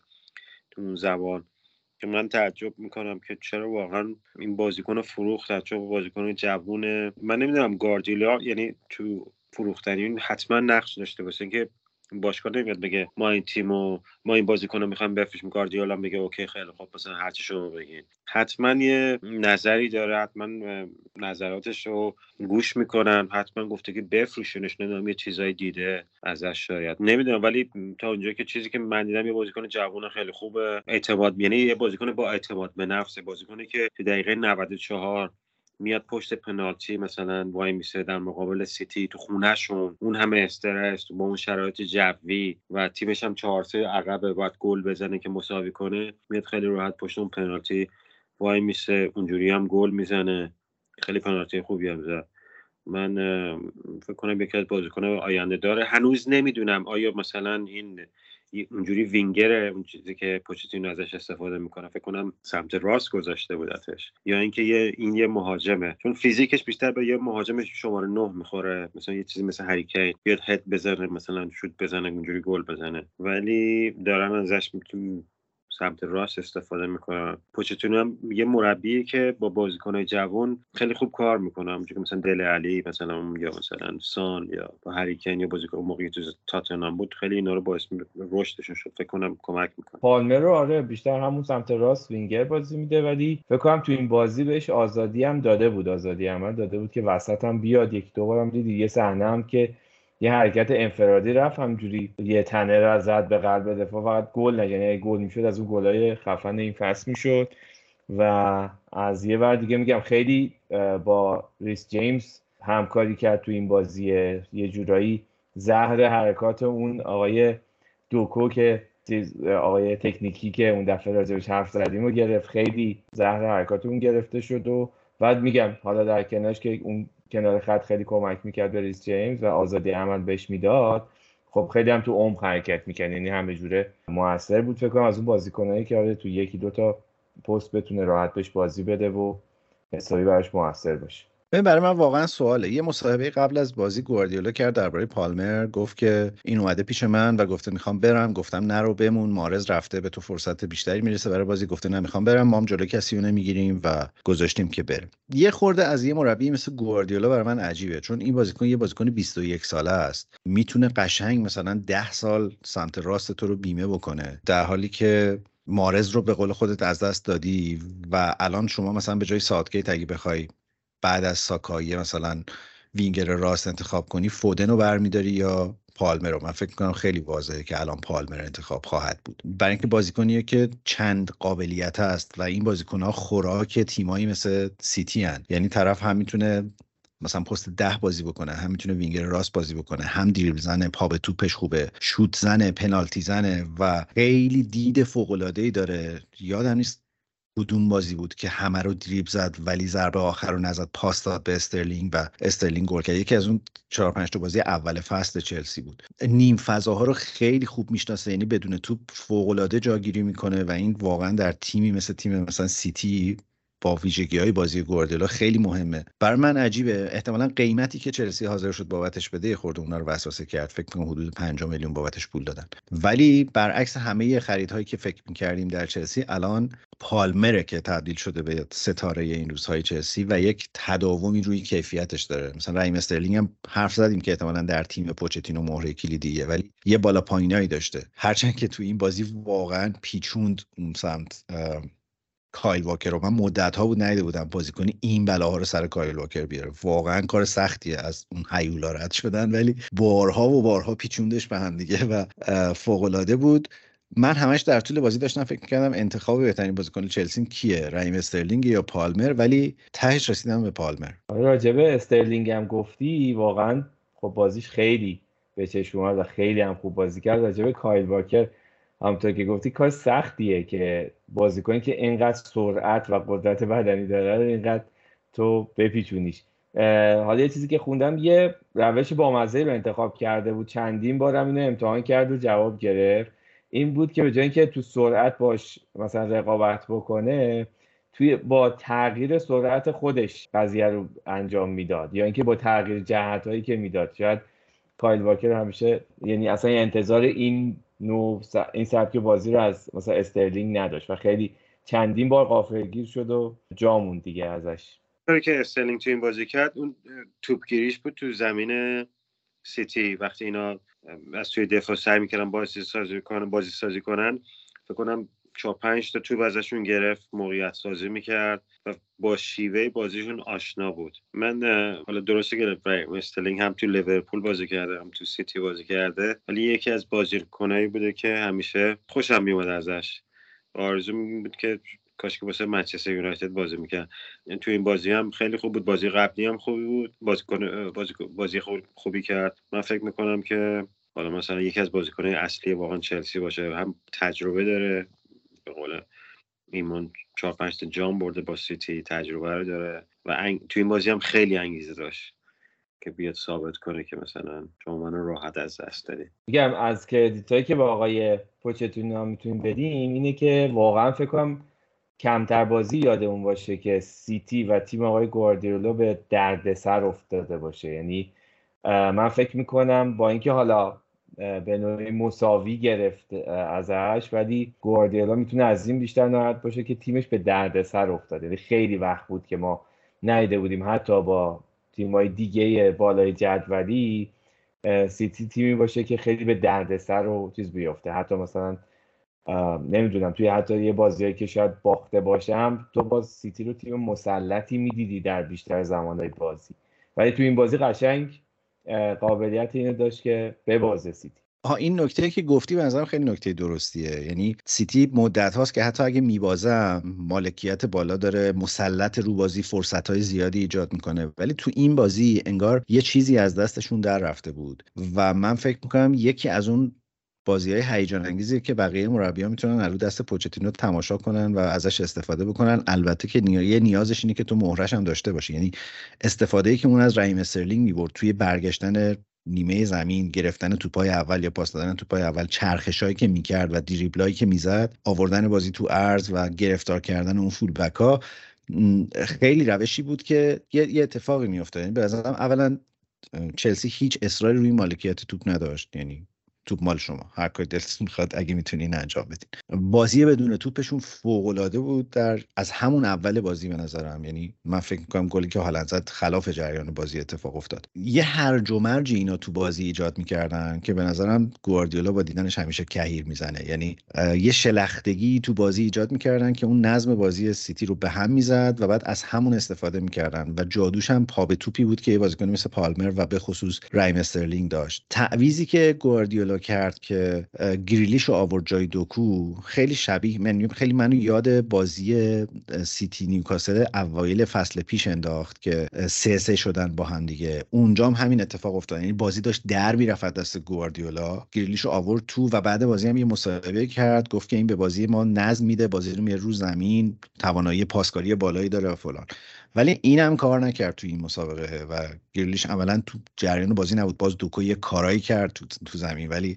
F: تو اون زبان. که من تعجب می‌کنم که چرا واقعا این بازیکن فروخت چون بازیکن جوونه. من نمی‌دونم گاردیولا یعنی تو فروختنی حتما نقش داشته باشه. که باشگاه نمیاد بگه ما این تیمو ما این بازیکن رو می‌خوایم بفروشیم. گاردیولا میگه اوکی خیلی خب مثلا هرچی شما بگین. حتما یه نظری داره حتما نظراتش رو گوش می‌کنن. حتما گفته که بفروشونش نمی‌دونم یه چیزایی دیده ازش شاید. نمی‌دونم ولی تا اونجا که چیزی که من دیدم یه بازیکن جوان خیلی خوبه. اعتماد یعنی یه بازیکن با اعتماد به نفس بازیکنی که تو دقیقه 94 میاد پشت پنالتی مثلا وای میسه در مقابل سیتی تو خونهشون. اون همه استرس با اون شرایط جوی و تیمش هم چهار سه عقبه باید گل بزنه که مساوی کنه میاد خیلی راحت پشت اون پنالتی. وای میسه اونجوری هم گل می‌زنه. خیلی پنالتی خوبی هم زد. من فکر کنم یکی از بازیکن آینده داره. هنوز نمی‌دونم آیا مثلا این اونجوری وینگره اون چیزی که پوچتینو ازش استفاده می‌کنه فکر کنم سمت راست گذاشته بودتش یا اینکه یه این یه مهاجمه. چون فیزیکش بیشتر به یه مهاجم شماره نه می‌خوره. مثلا یه چیزی مثل هریکین. بیاد هد بزنه مثلا شوت بزنه اونجوری گل بزنه. ولی دارن ازش سمت راست استفاده می‌کنن پوچتونو هم یه مربیه که با بازیکنهای جوان خیلی خوب کار همونجوری که مثلا دل علی مثلا یا مثلا سان یا با هریکن یا بازیکن موقعی تو تاتنهام بود خیلی اینا رو باعث رشدشون شد. فکر کنم کمک می‌کنه.
B: پالمر رو آره بیشتر همون سمت راست وینگر بازی میده ولی فکر کنم تو این بازی بهش آزادی هم داده بود. آزادی عمل داده بود که وسط هم بیاد. یک دو بارم دیدی. یه صحنه هم که یه حرکت انفرادی رفت همجوری. یه تنه را زد به قلب دفاع فقط گل نه یعنی گل می‌شد از اون گلای خفن این فصل می‌شد. و از یه ور دیگه میگم خیلی با ریس جیمز همکاری کرد تو این بازی. یه جورایی زهر حرکات اون آقای دوکو که آقای تکنیکی که اون دفعه راجبش حرف زدیم و گرفت. خیلی زهر حرکات اون گرفته شد و بعد میگم حالا در کنارش که اون کنار خط خیلی کمک می‌کرد به ریس جیمز و آزادی عمل بهش می‌داد خب خیلی هم تو عمق حرکت می‌کرد. یعنی همه جوره موثر بود فکر کنم از اون بازیکنایی که آره تو یکی دوتا پست بتونه راحت بهش بازی بده و حسابی براش موثر باشه.
A: ببین برای من واقعا سواله. یه مصاحبه قبل از بازی گواردیولا کرد درباره پالمر گفت که این اومده پیش من و گفته می‌خوام برم. گفتم نرو بمون مارز رفته به تو فرصت بیشتری می‌رسه برای بازی. گفته نمی‌خوام برم. ما هم جلو کسی نمی‌گیریم و گذاشتیم که بره. یه خورده از یه مربی مثل گواردیولا برای من عجیبه. چون این بازیکن یه بازیکن 21 ساله است. می‌تونه قشنگ مثلا 10 سال سمت راست تو رو بیمه بکنه. در حالی که محرز رو به قول خودت از دست دادی و الان شما مثلا به جای ساوتگیت اگه بخوای بعد از ساکایی مثلا وینگر راست انتخاب کنی فودن رو برمیداری یا پالمر رو؟ من فکر کنم خیلی واضحه که الان پالمر انتخاب خواهد بود. برای اینکه بازیکنیه که چند قابلیته است و این بازیکن ها خوراک تیمایی مثل سیتی هن. یعنی طرف هم می‌تونه مثلا پست ده بازی بکنه هم می‌تونه وینگر راست بازی بکنه هم دریبل زنه پا به توپش خوبه شوت زنه پنالتی زنه و خیلی دید فوق ای داره. یادم نیست کدوم بازی بود که همه رو دریب زد ولی ضربه آخر رو نزد پاس داد به استرلینگ و استرلینگ گل کرد. یکی از اون چهار پنج تا بازی اول فصل چلسی بود. نیم فضاها رو خیلی خوب می‌شناسه یعنی بدون توپ فوق العاده جاگیری می‌کنه و این واقعا در تیمی مثل تیم مثلا سیتی با ویژگی های بازی گواردیولا خیلی مهمه. برای من عجیبه. احتمالا قیمتی که چلسی حاضر شد بابتش بده خورده اونا رو وسوسه کرد. فکر کنم حدود 5 میلیون بابتش پول دادن. ولی برعکس همه خریدهایی که فکر می‌کردیم در چلسی الان پالمره که تبدیل شده به ستاره این روزهای چلسی و یک تداومی روی کیفیتش داره. مثلا رحیم استرلینگ هم حرف زدیم که احتمالا در تیم پوچتینو مهره کلیدیه ولی یه بالا پایینایی داشته. هرچند که تو این بازی واقعا پیچوند اون سمت کایل واکر رو. من مدت ها بود ندیده بودم بازیکن این بلاها رو سر کایل واکر بیاره. واقعا کار سختیه از اون هیولا رد شدن ولی بارها و بارها پیچوندش به هم دیگه و فوق العاده بود. من همش در طول بازی داشتم فکر کردم انتخاب بهترین بازیکن چلسی کیه؟ رحیم استرلینگ یا پالمر؟ ولی تهش رسیدم به پالمر.
B: آره، راجبه استرلینگ هم گفتی واقعا خب بازیش خیلی به چشم اومد و خیلی هم خوب بازی کرد. راجبه کایل واکر همونطور که گفتی کار سختیه که بازیکنی که اینقدر سرعت و قدرت بدنی داره اینقدر تو بپیچونیش. حالا یه چیزی که خوندم یه روش بامزه رو انتخاب کرده بود. چندین بارم اینو امتحان کرد و جواب گرفت. این بود که به جای اینکه تو سرعت باش مثلا رقابت بکنه توی با تغییر سرعت خودش قضیه رو انجام می‌داد. یا اینکه با تغییر جهت هایی که می‌داد. شاید کایل واکر همیشه یعنی اصلا انتظار این نو این سبک بازی رو از مثلا استرلینگ نداشت و خیلی چندین بار غافلگیر شد و جا موند دیگه ازش.
F: کاری که استرلینگ تو این بازی کرد اون توپگیریش بود تو زمین سیتی. وقتی اینا از توی دفاع سعی می‌کردن بازی سازی کنن بازی سازی کنن فکر کنم چهار پنج تا توپ ازشون گرفت موقعیت سازی می‌کرد و با شیوه بازیشون آشنا بود. من حالا درسته که استرلینگ هم تو لیورپول بازی کرده هم تو سیتی بازی کرده ولی یکی از بازیکنایی بوده که همیشه خوشم میومد ازش. آرزو بود که کاش که واسه منچستر یونایتد بازی می‌کرد. تو این بازی هم خیلی خوب بود. بازی قبلی هم خوبی بود. بازی, بازی, بازی خوبی کرد. من فکر می‌کنم که حالا مثلا یکی از بازیکنهای اصلی واقعا چلسی باشه هم تجربه داره. به قول ایمون چهار پنج تا جام برده با سیتی تجربه رو داره و انگ... تو این بازی هم خیلی انگیزه داشت که بیاد ثابت کنه که مثلا شما منو راحت از دست دارید
B: میگم از کردیت که با آقای پوچتونو می‌تونیم بدیم اینه که واقعا فکر کنم کمتر بازی یادمون باشه که سیتی و تیم آقای گواردیولا به دردسر افتاده باشه. یعنی من فکر می‌کنم با اینکه حالا به نوعی مساوی گرفت ازش. ولی گواردیولا می‌تونه از این بیشتر ناراحت باشه که تیمش به دردسر افتاده. یعنی خیلی وقت بود که ما نیده بودیم حتی با تیمای دیگه بالای جدولی سیتی تیمی باشه که خیلی به دردسر و چیز بیفته. حتی مثلا نمی‌دونم توی حتی یه بازی که شاید باخته باشم تو باز سیتی رو تیم مسلطی می‌دیدی در بیشتر زمانهای بازی. ولی توی این بازی قشنگ قابلیت اینو داشت که ببازه سیتی.
A: ها این نکته که گفتی به نظرم خیلی نکته درستیه. یعنی سیتی مدت هاست که حتی اگه میبازم مالکیت بالا داره مسلط رو بازی فرصت های زیادی ایجاد می‌کنه. ولی تو این بازی انگار یه چیزی از دستشون در رفته بود. و من فکر می‌کنم یکی از اون بازی های هیجان انگیزی که بقیه مربیان می‌تونن رو دست پوچتینو تماشا کنن و ازش استفاده بکنن. البته که یه نیازش اینه که تو مهرش هم داشته باشی. یعنی استفاده ای که اون از رحیم استرلینگ می‌برد توی برگشتن نیمه زمین گرفتن توپای اول یا پاس دادن توپای اول چرخشایی که می‌کرد و دریبلایی که می‌زد آوردن بازی تو ارز و گرفتار کردن اون فول ها خیلی روشی بود که یه, اتفاقی میافتاد. یعنی به اولا چلسی هیچ اصراری روی مالکیت توپ نداشت. یعنی توپ مال شما. هر کاری دلتون می‌خواد اگه می‌تونین انجام بدین. بازی بدون توپشون فوق العاده بود. در از همون اول بازی به نظرم. یعنی من فکر می‌کنم گلی که حالا زد خلاف جریان بازی اتفاق افتاد. یه هرج و مرج اینا تو بازی ایجاد می‌کردن که به نظرم گواردیولا با دیدنش همیشه کهیر می‌زنه. یعنی یه شلختگی تو بازی ایجاد می‌کردن که اون نظم بازی سیتی رو به هم می‌زد و بعد از همون استفاده می‌کردن. و جادوش هم پا به توپی بود که یه بازیکن مثل پالمر و به خصوص رحیم استرلینگ داشت. تعویضی که گواردیولا کرد که گریلیش رو آورد جای دوکو. خیلی شبیه من خیلی منو یاد بازی سیتی نیوکاسل اوایل فصل پیش انداخت که سه سه شدن با هم دیگه. اونجا هم همین اتفاق افتاد. یعنی بازی داشت در می‌رفت دست گواردیولا. گریلیش رو آورد تو و بعد بازی هم یه مصاحبه کرد. گفت که این به بازی ما نظم میده بازی رو میره رو زمین توانایی پاسکاری بالایی داره و فلان. ولی اینم کار نکرد تو این مسابقه و گریلیش اولا تو جریان بازی نبود. باز دوکو یه کارایی کرد تو زمین. ولی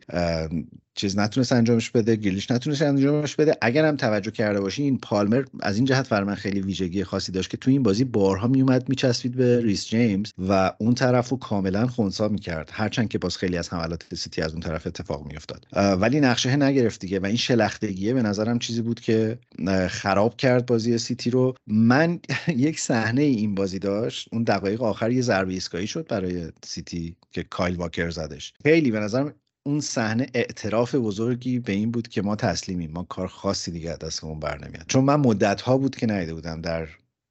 A: چیز نتونست انجامش بده گریلیش نتونست انجامش بده. اگر هم توجه کرده باشی این پالمر از این جهت فرمم خیلی ویژگی خاصی داشت که تو این بازی بارها میومد میچسبید به ریس جیمز و اون طرف رو کاملا خونسا می‌کرد. هرچند که باز خیلی از حملات سیتی از اون طرف اتفاق میافتاد. ولی نقشه نگرفت دیگه و این شلختگیه به نظرم چیزی بود که خراب کرد بازی سیتی رو. من یک صحنه این بازی داشت. اون دقایق آخر یه ضربه ایستگاهی شد برای سیتی که کایل واکر زدش. خیلی به نظرم اون صحنه اعتراف بزرگی به این بود که ما تسلیمیم ما کار خاصی دیگه دستمون بر نمیاد. چون من مدت ها بود که ندیده بودم در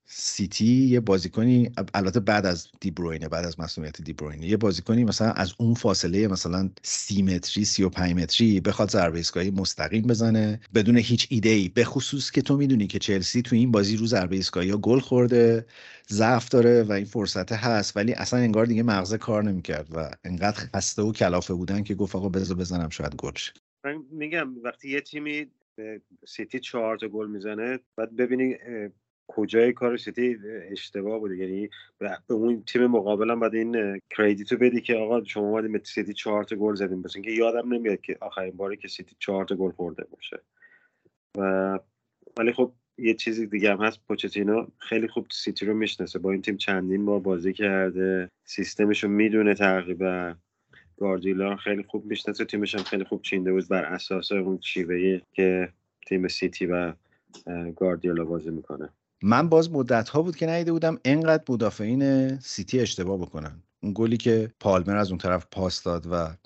A: سیتی یه بازیکنی البته بعد از دیبروینه بعد از مصدومیت دیبروینه یه بازیکنی مثلا از اون فاصله مثلا سی متری سی و پنج متری بخواد ضربه ایستگاهی مستقیم بزنه بدون هیچ ایده ای به خصوص که تو می‌دونی که چلسی تو این بازی رو ضربه ایستگاهی ها گل خورده ضعف داره و این فرصت هست ولی اصلا انگار دیگه مغزه کار نمی‌کرد و انقدر خسته و کلافه بودن که گفت آقا بذار بزنم شاید گل شه.
F: میگم وقتی یه تیمی سیتی چهار تا گل می‌زنه بعد ببینی کجای کار سیتی اشتباه بوده یعنی به اون تیم مقابلم بعد این credit و بدی که آقا شما اومدین سیتی چهار تا گل زدیم بعد اینکه یادم نمیاد که آخرین باری که سیتی چهار تا گل خورده باشه. و ولی خب یه چیزی دیگه هم هست پوچتینو خیلی خوب سیتی رو می‌شناسه. با این تیم چندین بار بازی کرده. سیستمش رو می‌دونه تقریبا. گاردیولا خیلی خوب می‌شناسه. تیمش هم خیلی خوب چینده بود بر اساس اون شیوه‌ای که تیم سیتی و گاردیولا بازی می‌کنه.
A: من باز مدت ها بود که ندیده بودم انقدر مدافعین سیتی اشتباه بکنن. اون گلی که پالمر از اون طرف پاس داد و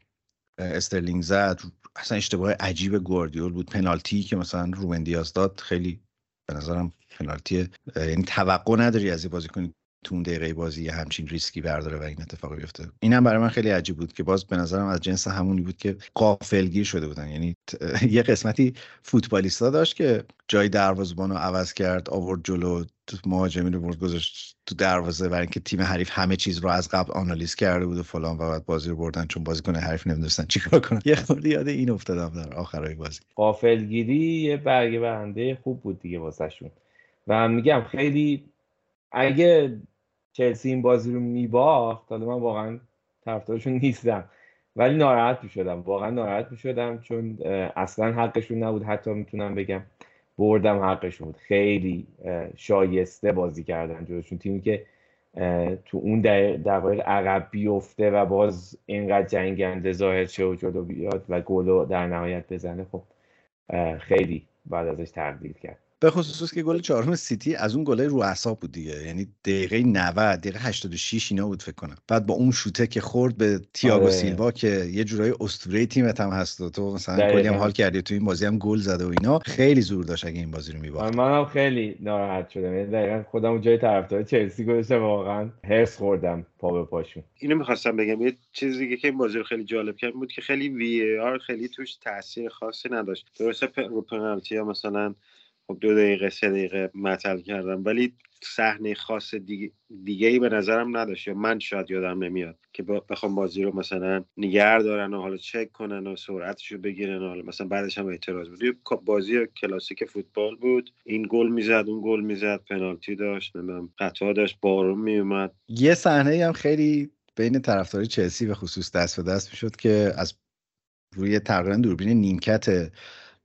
A: استرلینگ زد اصلا اشتباه عجیب گواردیول بود. پنالتی که مثلا روبن دیاز داد خیلی به نظرم پنالتی یعنی توقع نداری از بازیکن تو اون دقیقه بازی همچین ریسکی برداره و این اتفاق بیفته. اینم برای من خیلی عجیب بود که باز به نظرم از جنس همونی بود که غافلگیر شده بودن. یعنی یه قسمتی فوتبالیستا داشت که جای دروازه‌بان رو عوض کرد آورد جلو مهاجمی رو برد گذاشت تو دروازه برای اینکه تیم حریف همه چیز رو از قبل آنالیز کرده بود و فلان و بعد بازی رو بردن چون بازیکن حریف نمی‌دونستن چیکار کنن. یه خورده یاد این افتادم در آخرای بازی.
B: قافلگیری یه برگه برنده خوب بود دیگه واسهشون. و میگم خیلی اگه چلسی این بازی رو میباخت حالا من واقعا طرفدارشون نیستم. ولی ناراحت می‌شدم واقعا ناراحت می‌شدم چون اصلا حقشون نبود حتی می‌تونم بگم بردم حقشون بود. خیلی شایسته بازی کردن جلوشون. تیمی که تو اون دقایق عقب بیفته و باز اینقدر جنگنده ظاهر شه و جلو بیاد و گلو در نهایت بزنه خب خیلی بعد ازش تقدیر کرد.
A: به خصوص که گل چهارم سیتی از اون گله رو اعصاب بود دیگه. یعنی دقیقه 90 دقیقه 86 اینا بود فکر کنم. بعد با اون شوته که خورد به تییاگو آره. سیلوا که یه جورای اسطوره تیمت هم هست و تو مثلا کلی هم حال کردی تو این بازی هم گل زده و اینا خیلی زور داشت اگه این بازی رو میباخت.
B: منم خیلی ناراحت شدم. یعنی دقیقاً خودم جای طرفدار چلسی گذاشتم واقعا هرس خوردم پا به پاشون.
F: اینو می‌خواستم بگم یه چیزی که این بازی رو خیلی جالب کرد بود که خیلی وی آر خیلی توش تاثیر خاصی نداشت. درسته رو پنالتی ها مثلا خب دو دقیقه سه دقیقه مطل کردم. ولی صحنه خاص دیگه, دیگه ای به نظرم نداشت. یا من شاید یادم نمیاد که بخوام بازی رو مثلا نگر دارن و حالا چک کنن و سرعتش رو بگیرن و حالا مثلا بعدش هم اعتراض بود بازی کلاسیک فوتبال بود. این گل می‌زد اون گل می‌زد پنالتی داشت نمی‌دونم خطا داشت بارون میومد
A: یه صحنه هم خیلی بین طرفداری چلسی به خصوص دست به دست می‌شد که از روی تقریبا دوربین نیمکت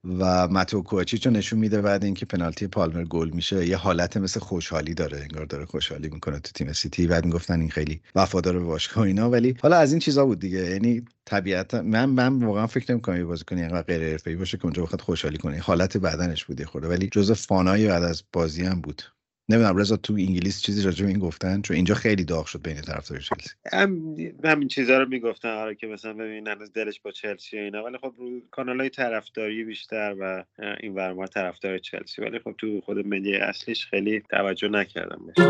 A: و ماتو کوچیچو نشون میده بعد اینکه پنالتی پالمر گل میشه. یه حالت مثل خوشحالی داره انگار داره خوشحالی می‌کنه تو تیم سیتی. بعد می‌گفتن این خیلی وفادار به باشگاه اینا. ولی حالا از این چیزا بود دیگه. یعنی طبیعتا من من واقعا فکر نمی‌کنم یه بازیکن اینقدر غیر حرفه‌ای باشه که اونجا بخواد خوشحالی کنه. حالت بدنش بود خورده. ولی جزء فانای بعد از بازی هم بود. نمی‌دونم رضا تو انگلیس چیزی راجع به این گفتن؟ چون اینجا خیلی داغ شد بین طرفدار چلسی.
F: هم همین چیزا رو می‌گفتن آره که مثلا ببین از دلش با چلسی و اینا ولی خب رو کانال های طرفداری بیشتر و این ورما طرفدار چلسی. ولی خب تو خود ملی اصلیش خیلی توجه نکردم بهش.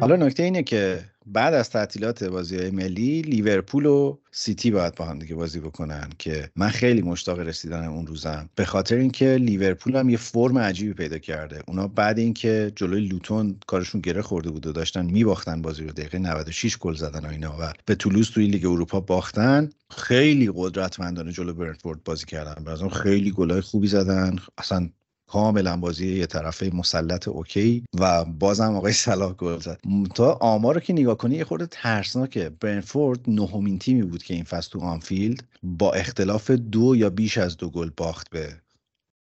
A: حالا نکته اینه که بعد از تعطیلات بازی های ملی لیورپول و سیتی باید با هم دیگه بازی بکنن که من خیلی مشتاق رسیدن اون روزم. به خاطر اینکه لیورپول هم یه فرم عجیبی پیدا کرده. اونا بعد اینکه جلوی لوتون کارشون گره خورده بود و داشتن میباختن بازی رو دقیقه 96 گل زدن و و به تولوز توی لیگ اروپا باختن خیلی قدرتمندانه جلو برنتفورد بازی کردن. بعضا خیلی گلای خوبی زدن. اصلا کاملا بازی یه طرفه مسلط اوکی و بازم آقای صلاح گل زد. تا آمار رو که نگاه کنی یه خورده ترسناکه. برنتفورد نهمین تیمی بود که این فصل تو آنفیلد با اختلاف دو یا بیش از دو گل باخت به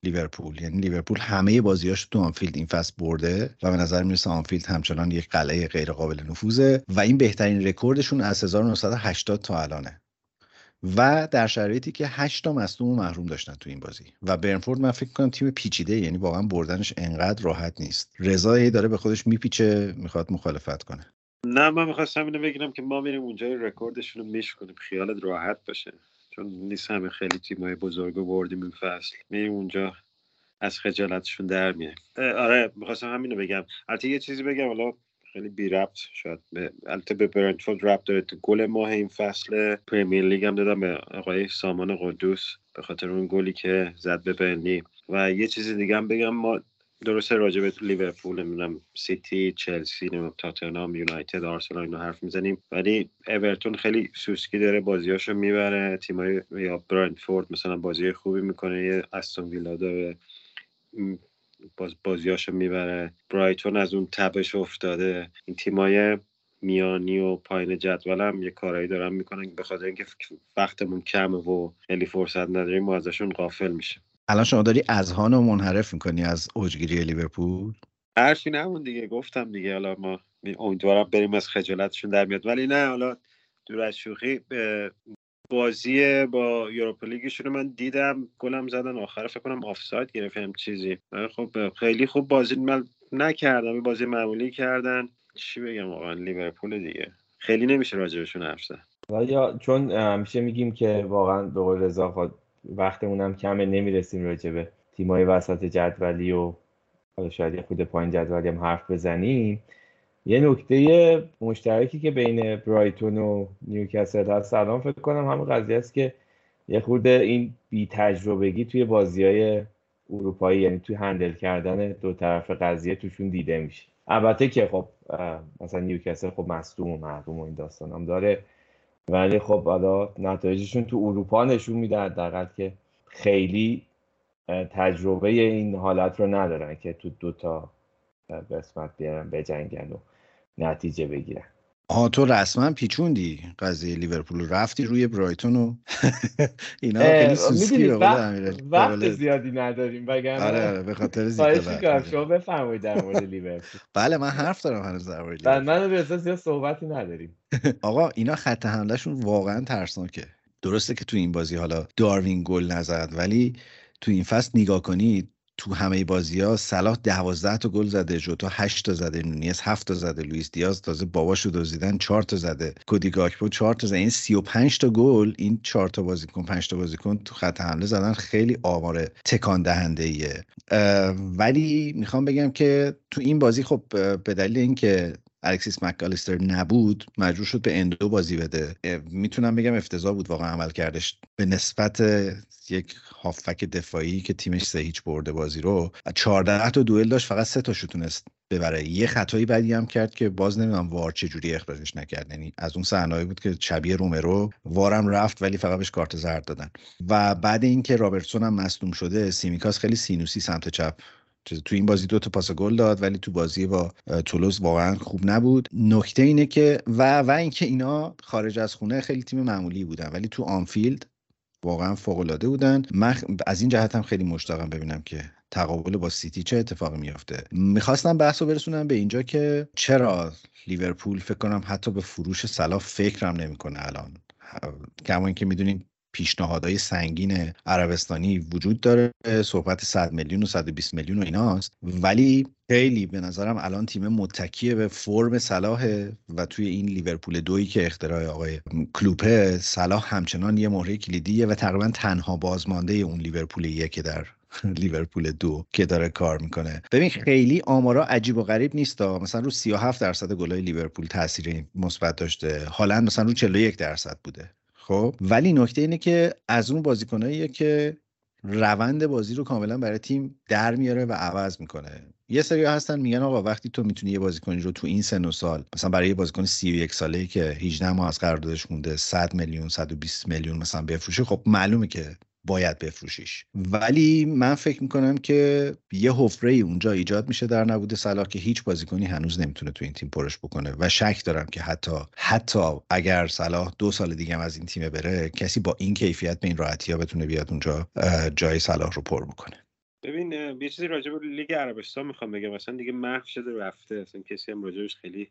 A: لیورپول. یعنی لیورپول همه بازیاش تو آنفیلد این فصل برده و به نظر می‌رسه آنفیلد همچنان یک قلعه غیر قابل نفوذه و این بهترین رکوردشون از 1980 تا الانه. و در شرایطی که 8 تا مصدوم محروم داشتن تو این بازی. و برنتفورد من فکر کنم تیم پیچیده یعنی واقعا بردنش انقدر راحت نیست. رضا هی داره به خودش میپیچه می‌خواد مخالفت کنه.
F: نه من می‌خواستم اینو بگم که ما میریم اونجا رکوردشون رو میشکنیم خیالت راحت باشه. چون نیست همه خیلی تیمای بزرگ بردیم این فصل. میریم اونجا از خجالتشون در میایم. آره می‌خواستم همینو بگم. البته یه چیزی بگم. حالا خیلی بی ربط شاید به البته به برنتفورد ربط داره. تو گل ماه این فصل پریمیر لیگ هم دادم به آقای سامان قدوس به خاطر اون گلی که زد به برنلی. و یه چیز دیگه هم بگم ما درسته راجع به لیورپول نمی‌دونم سیتی چلسی نمی‌دونم تاتنهام یونایتد آرسنال اینا حرف می‌زنیم. ولی اورتون خیلی سوسکی داره بازیاشو می‌بره. تیمای یا برنتفورد مثلا بازی خوبی می‌کنه. یه استون ویلا داره. باز بازیاشو می‌بره. برایتون از اون تبش افتاده. این تیمای میانی و پایین جدول هم یه کارایی دارن می‌کنن به خاطر اینکه وقتمون کمه و خیلی فرصت نداریم ما ازشون قافل میشه
A: الان شما داری اذهان رو منحرف می‌کنی از اوجگیری لیورپول؟
F: حرفی نمون دیگه گفتم دیگه. حالا ما امیدوارم بریم از خجالتشون در میاد ولی نه حالا دور از شوخی بازی با یوروپا لیگشون من دیدم گلم زدن آخر فکر کنم آفساید گرفتم چیزی. خب خیلی خوب بازی من نکردم بازی معمولی کردن. چی بگم واقعا لیورپول دیگه. خیلی نمیشه راجبشون حرف زد.
B: یا چون همیشه میگیم که واقعا به قول رضا وقتمون هم کمه نمی‌رسیم راجبه تیمای وسط جدولی و حالا شاید یه خود پایین جدولی هم حرف بزنیم. یه نکته مشترکی که بین برایتون و نیوکاسل هست سلام فکر کنم همون قضیه است که یه خورده این بی تجربگی توی بازی های اروپایی یعنی توی هندل کردن دو طرف قضیه توشون دیده میشه. البته که خب مثلا نیوکاسل خب مصدوم و محروم و این داستان هم داره ولی خب حالا نتایجشون تو اروپا نشون میده حداقل که خیلی تجربه این حالت رو ندارن که تو دوتا قسمت بیارن بجنگن و نتیجه بگیرن
A: آها تو رسما پیچوندی قضیه لیورپول. رفتی روی برایتون و اینا خیلی سوسکی به
B: وقت, وقت زیادی نداریم بگم
A: آره آره به خاطر زیاد
B: شما بفرمایید در مورد لیورپول.
A: بله من حرف دارم هنوز در مورد
B: لیورپول. من به اساس زیاد صحبتی نداریم.
A: آقا اینا خط حملهشون واقعا ترسناکه. درسته که تو این بازی حالا داروین گل نزد ولی تو این فصل نگاه کنید تو همه بازی ها صلاح دوازده تا گل زده جوتا هشت تا زده نونیز هفت تا زده لوئیس دیاز تازه باباشو دزدیدن چهار تا زده کودی گاکپو چهار تا زده. این 35 تا گل این چهار تا بازیکن پنج تا بازیکن تو خط حمله زدن خیلی آمار تکان دهنده ایه ولی می‌خوام بگم که تو این بازی خب به دلیل اینکه الکسیس مکالیستر نبود مجبور شد به اندو بازی بده. می‌تونم بگم افتضاح بود واقعا عمل کردش. به نسبت یک هافک دفاعی که تیمش سه هیچ برده بازی رو 14 تا دوئل داشت فقط سه تاشو تونست ببره. یه خطایی بعدی هم کرد که باز نمی‌دونم وار چه جوری اخراجش نکرد. یعنی از اون صحنه‌ای بود که شبیه رومرو وارم رفت ولی فقط بهش کارت زرد دادن. و بعد اینکه رابرتسون هم مصدوم شده سیمیکاس خیلی سینوسی سمت چپ تو این بازی دو تا پاس گل داد ولی تو بازی با تولوز واقعا خوب نبود. نکته اینه که و و اینکه اینا خارج از خونه خیلی تیم معمولی بودن ولی تو آنفیلد واقعا فوق العاده بودن. من از این جهت هم خیلی مشتاقم ببینم که تقابل با سیتی چه اتفاقی میافته. می‌خواستم بحث رو برسونم به اینجا که چرا لیورپول فکر کنم حتی به فروش صلاح فکرم نمی‌کنه الان. کما اینکه می‌دونیم پیشنهادهای سنگین عربستانی وجود داره صحبت 100 میلیون و 120 میلیون و ایناست. ولی خیلی به نظرم الان تیم متکیه به فرم صلاح و توی این لیورپول دویی که اختراع آقای کلوپه صلاح همچنان یه مهره کلیدیه و تقریبا تنها بازمانده اون لیورپولیه که در لیورپول دو که داره کار می‌کنه. ببین خیلی آمارا عجیب و غریب نیست مثلا رو 37 درصد گلای لیورپول تاثیر مثبت داشته. حالا مثلا رو 41 درصد بوده. خب ولی نکته اینه که از اون بازیکناییه که روند بازی رو کاملا برای تیم در میاره و عوض می‌کنه. یه سری هستن میگن آقا وقتی تو می‌تونی یه بازیکنی رو تو این سن و سال مثلا برای یه بازیکن 31 ساله ای که 18 ماه از قراردادش مونده 100 میلیون 120 میلیون مثلا بفروشه خب معلومه که باید بفروشیش. ولی من فکر می‌کنم که یه حفره ای اونجا ایجاد میشه در نبود صلاح که هیچ بازیکنی هنوز نمی‌تونه تو این تیم پرش بکنه و شک دارم که حتی حتی اگر صلاح دو سال دیگه هم از این تیم بره کسی با این کیفیت به این راحتی ها بتونه بیاد اونجا جای صلاح رو پر بکنه.
F: ببین یه چیزی راجع به لیگ عربستان می‌خوام بگم. مثلا دیگه محو شده رفته. اصلا کسی هم راجبش خیلی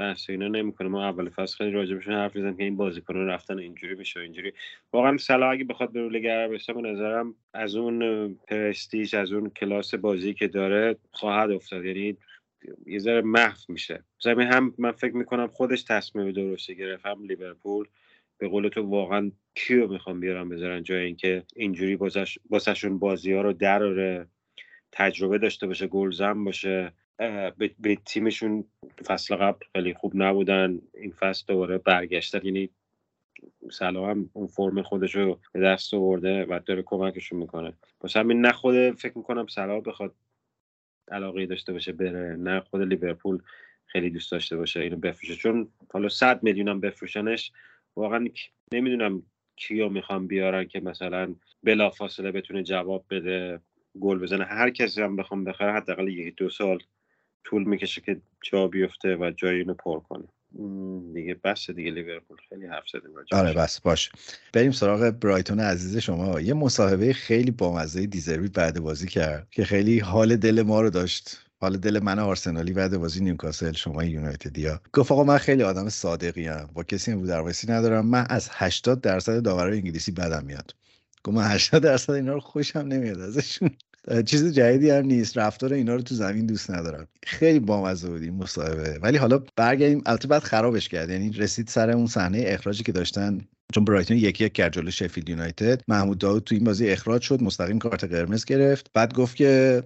F: بحث اینا نمی‌کنه ما اول فصل خیلی راجبشون حرف زدیم که این بازیکن رفتن اینجوری میشه اینجوری. واقعا صلاح اگه بخواد به لیگ عربستان به نظرم از اون پرستیژ از اون کلاس بازی که داره خواهد افتاد. یعنی یه ذره محو میشه. مثلا هم من فکر می‌کنم خودش تصمیم درستی گرفت هم لیورپول. به قول تو واقعا کیو می‌خوام بیارم بذارن جای اینکه اینجوری بازشون بازی ها رو دراره تجربه داشته باشه گلزن باشه. به, تیمشون فصل قبل خیلی خوب نبودن. این فصل دوباره برگشتن. یعنی سلام هم اون فرم خودش رو به دست آورده و داره کمکشون می‌کنه. واسه همین نه خود فکر می‌کنم سلام بخواد علاقه داشته باشه بره نه خود لیورپول خیلی دوست داشته باشه اینو بفروشه. چون حالا 100 میلیون هم بفروشنش واقعا نمی‌دونم کیو می‌خوان بیارن که مثلا بلافاصله بتونه جواب بده گل بزنه. هر کسی هم بخوان بخره حداقل یک دو سال طول می‌کشه که جا بیفته و جای اینو پر کنه. دیگه بس دیگه لیورپول. خیلی حرف زدیم
A: آره بس باش. بریم سراغ برایتون عزیز شما. یه مصاحبه خیلی بامزه دزربی بعد بازی کرد که خیلی حال دل ما رو داشت. حالا دل من آرسنالی بعد بازی نیوکاسل شما یونایتدیا گفت آقا من خیلی آدم صادقی ام با کسی رو درواسی ندارم. من از 80 درصد داورای انگلیسی بدم میاد. گفت من 80 درصد اینا رو خوشم نمیاد ازشون. چیز جدیدی هم نیست. رفتار اینا رو تو زمین دوست ندارم. خیلی بامزه بود این مصاحبه. ولی حالا برگردیم. البته بعد خرابش کرد. یعنی رسید سر اون صحنه اخراجی که داشتن. چون برایتون یکی یک کرد جلو شفیلد یونایتد. محمود داود تو این بازی اخراج شد. مستقیم کارت قرمز گرفت. بعد گفت که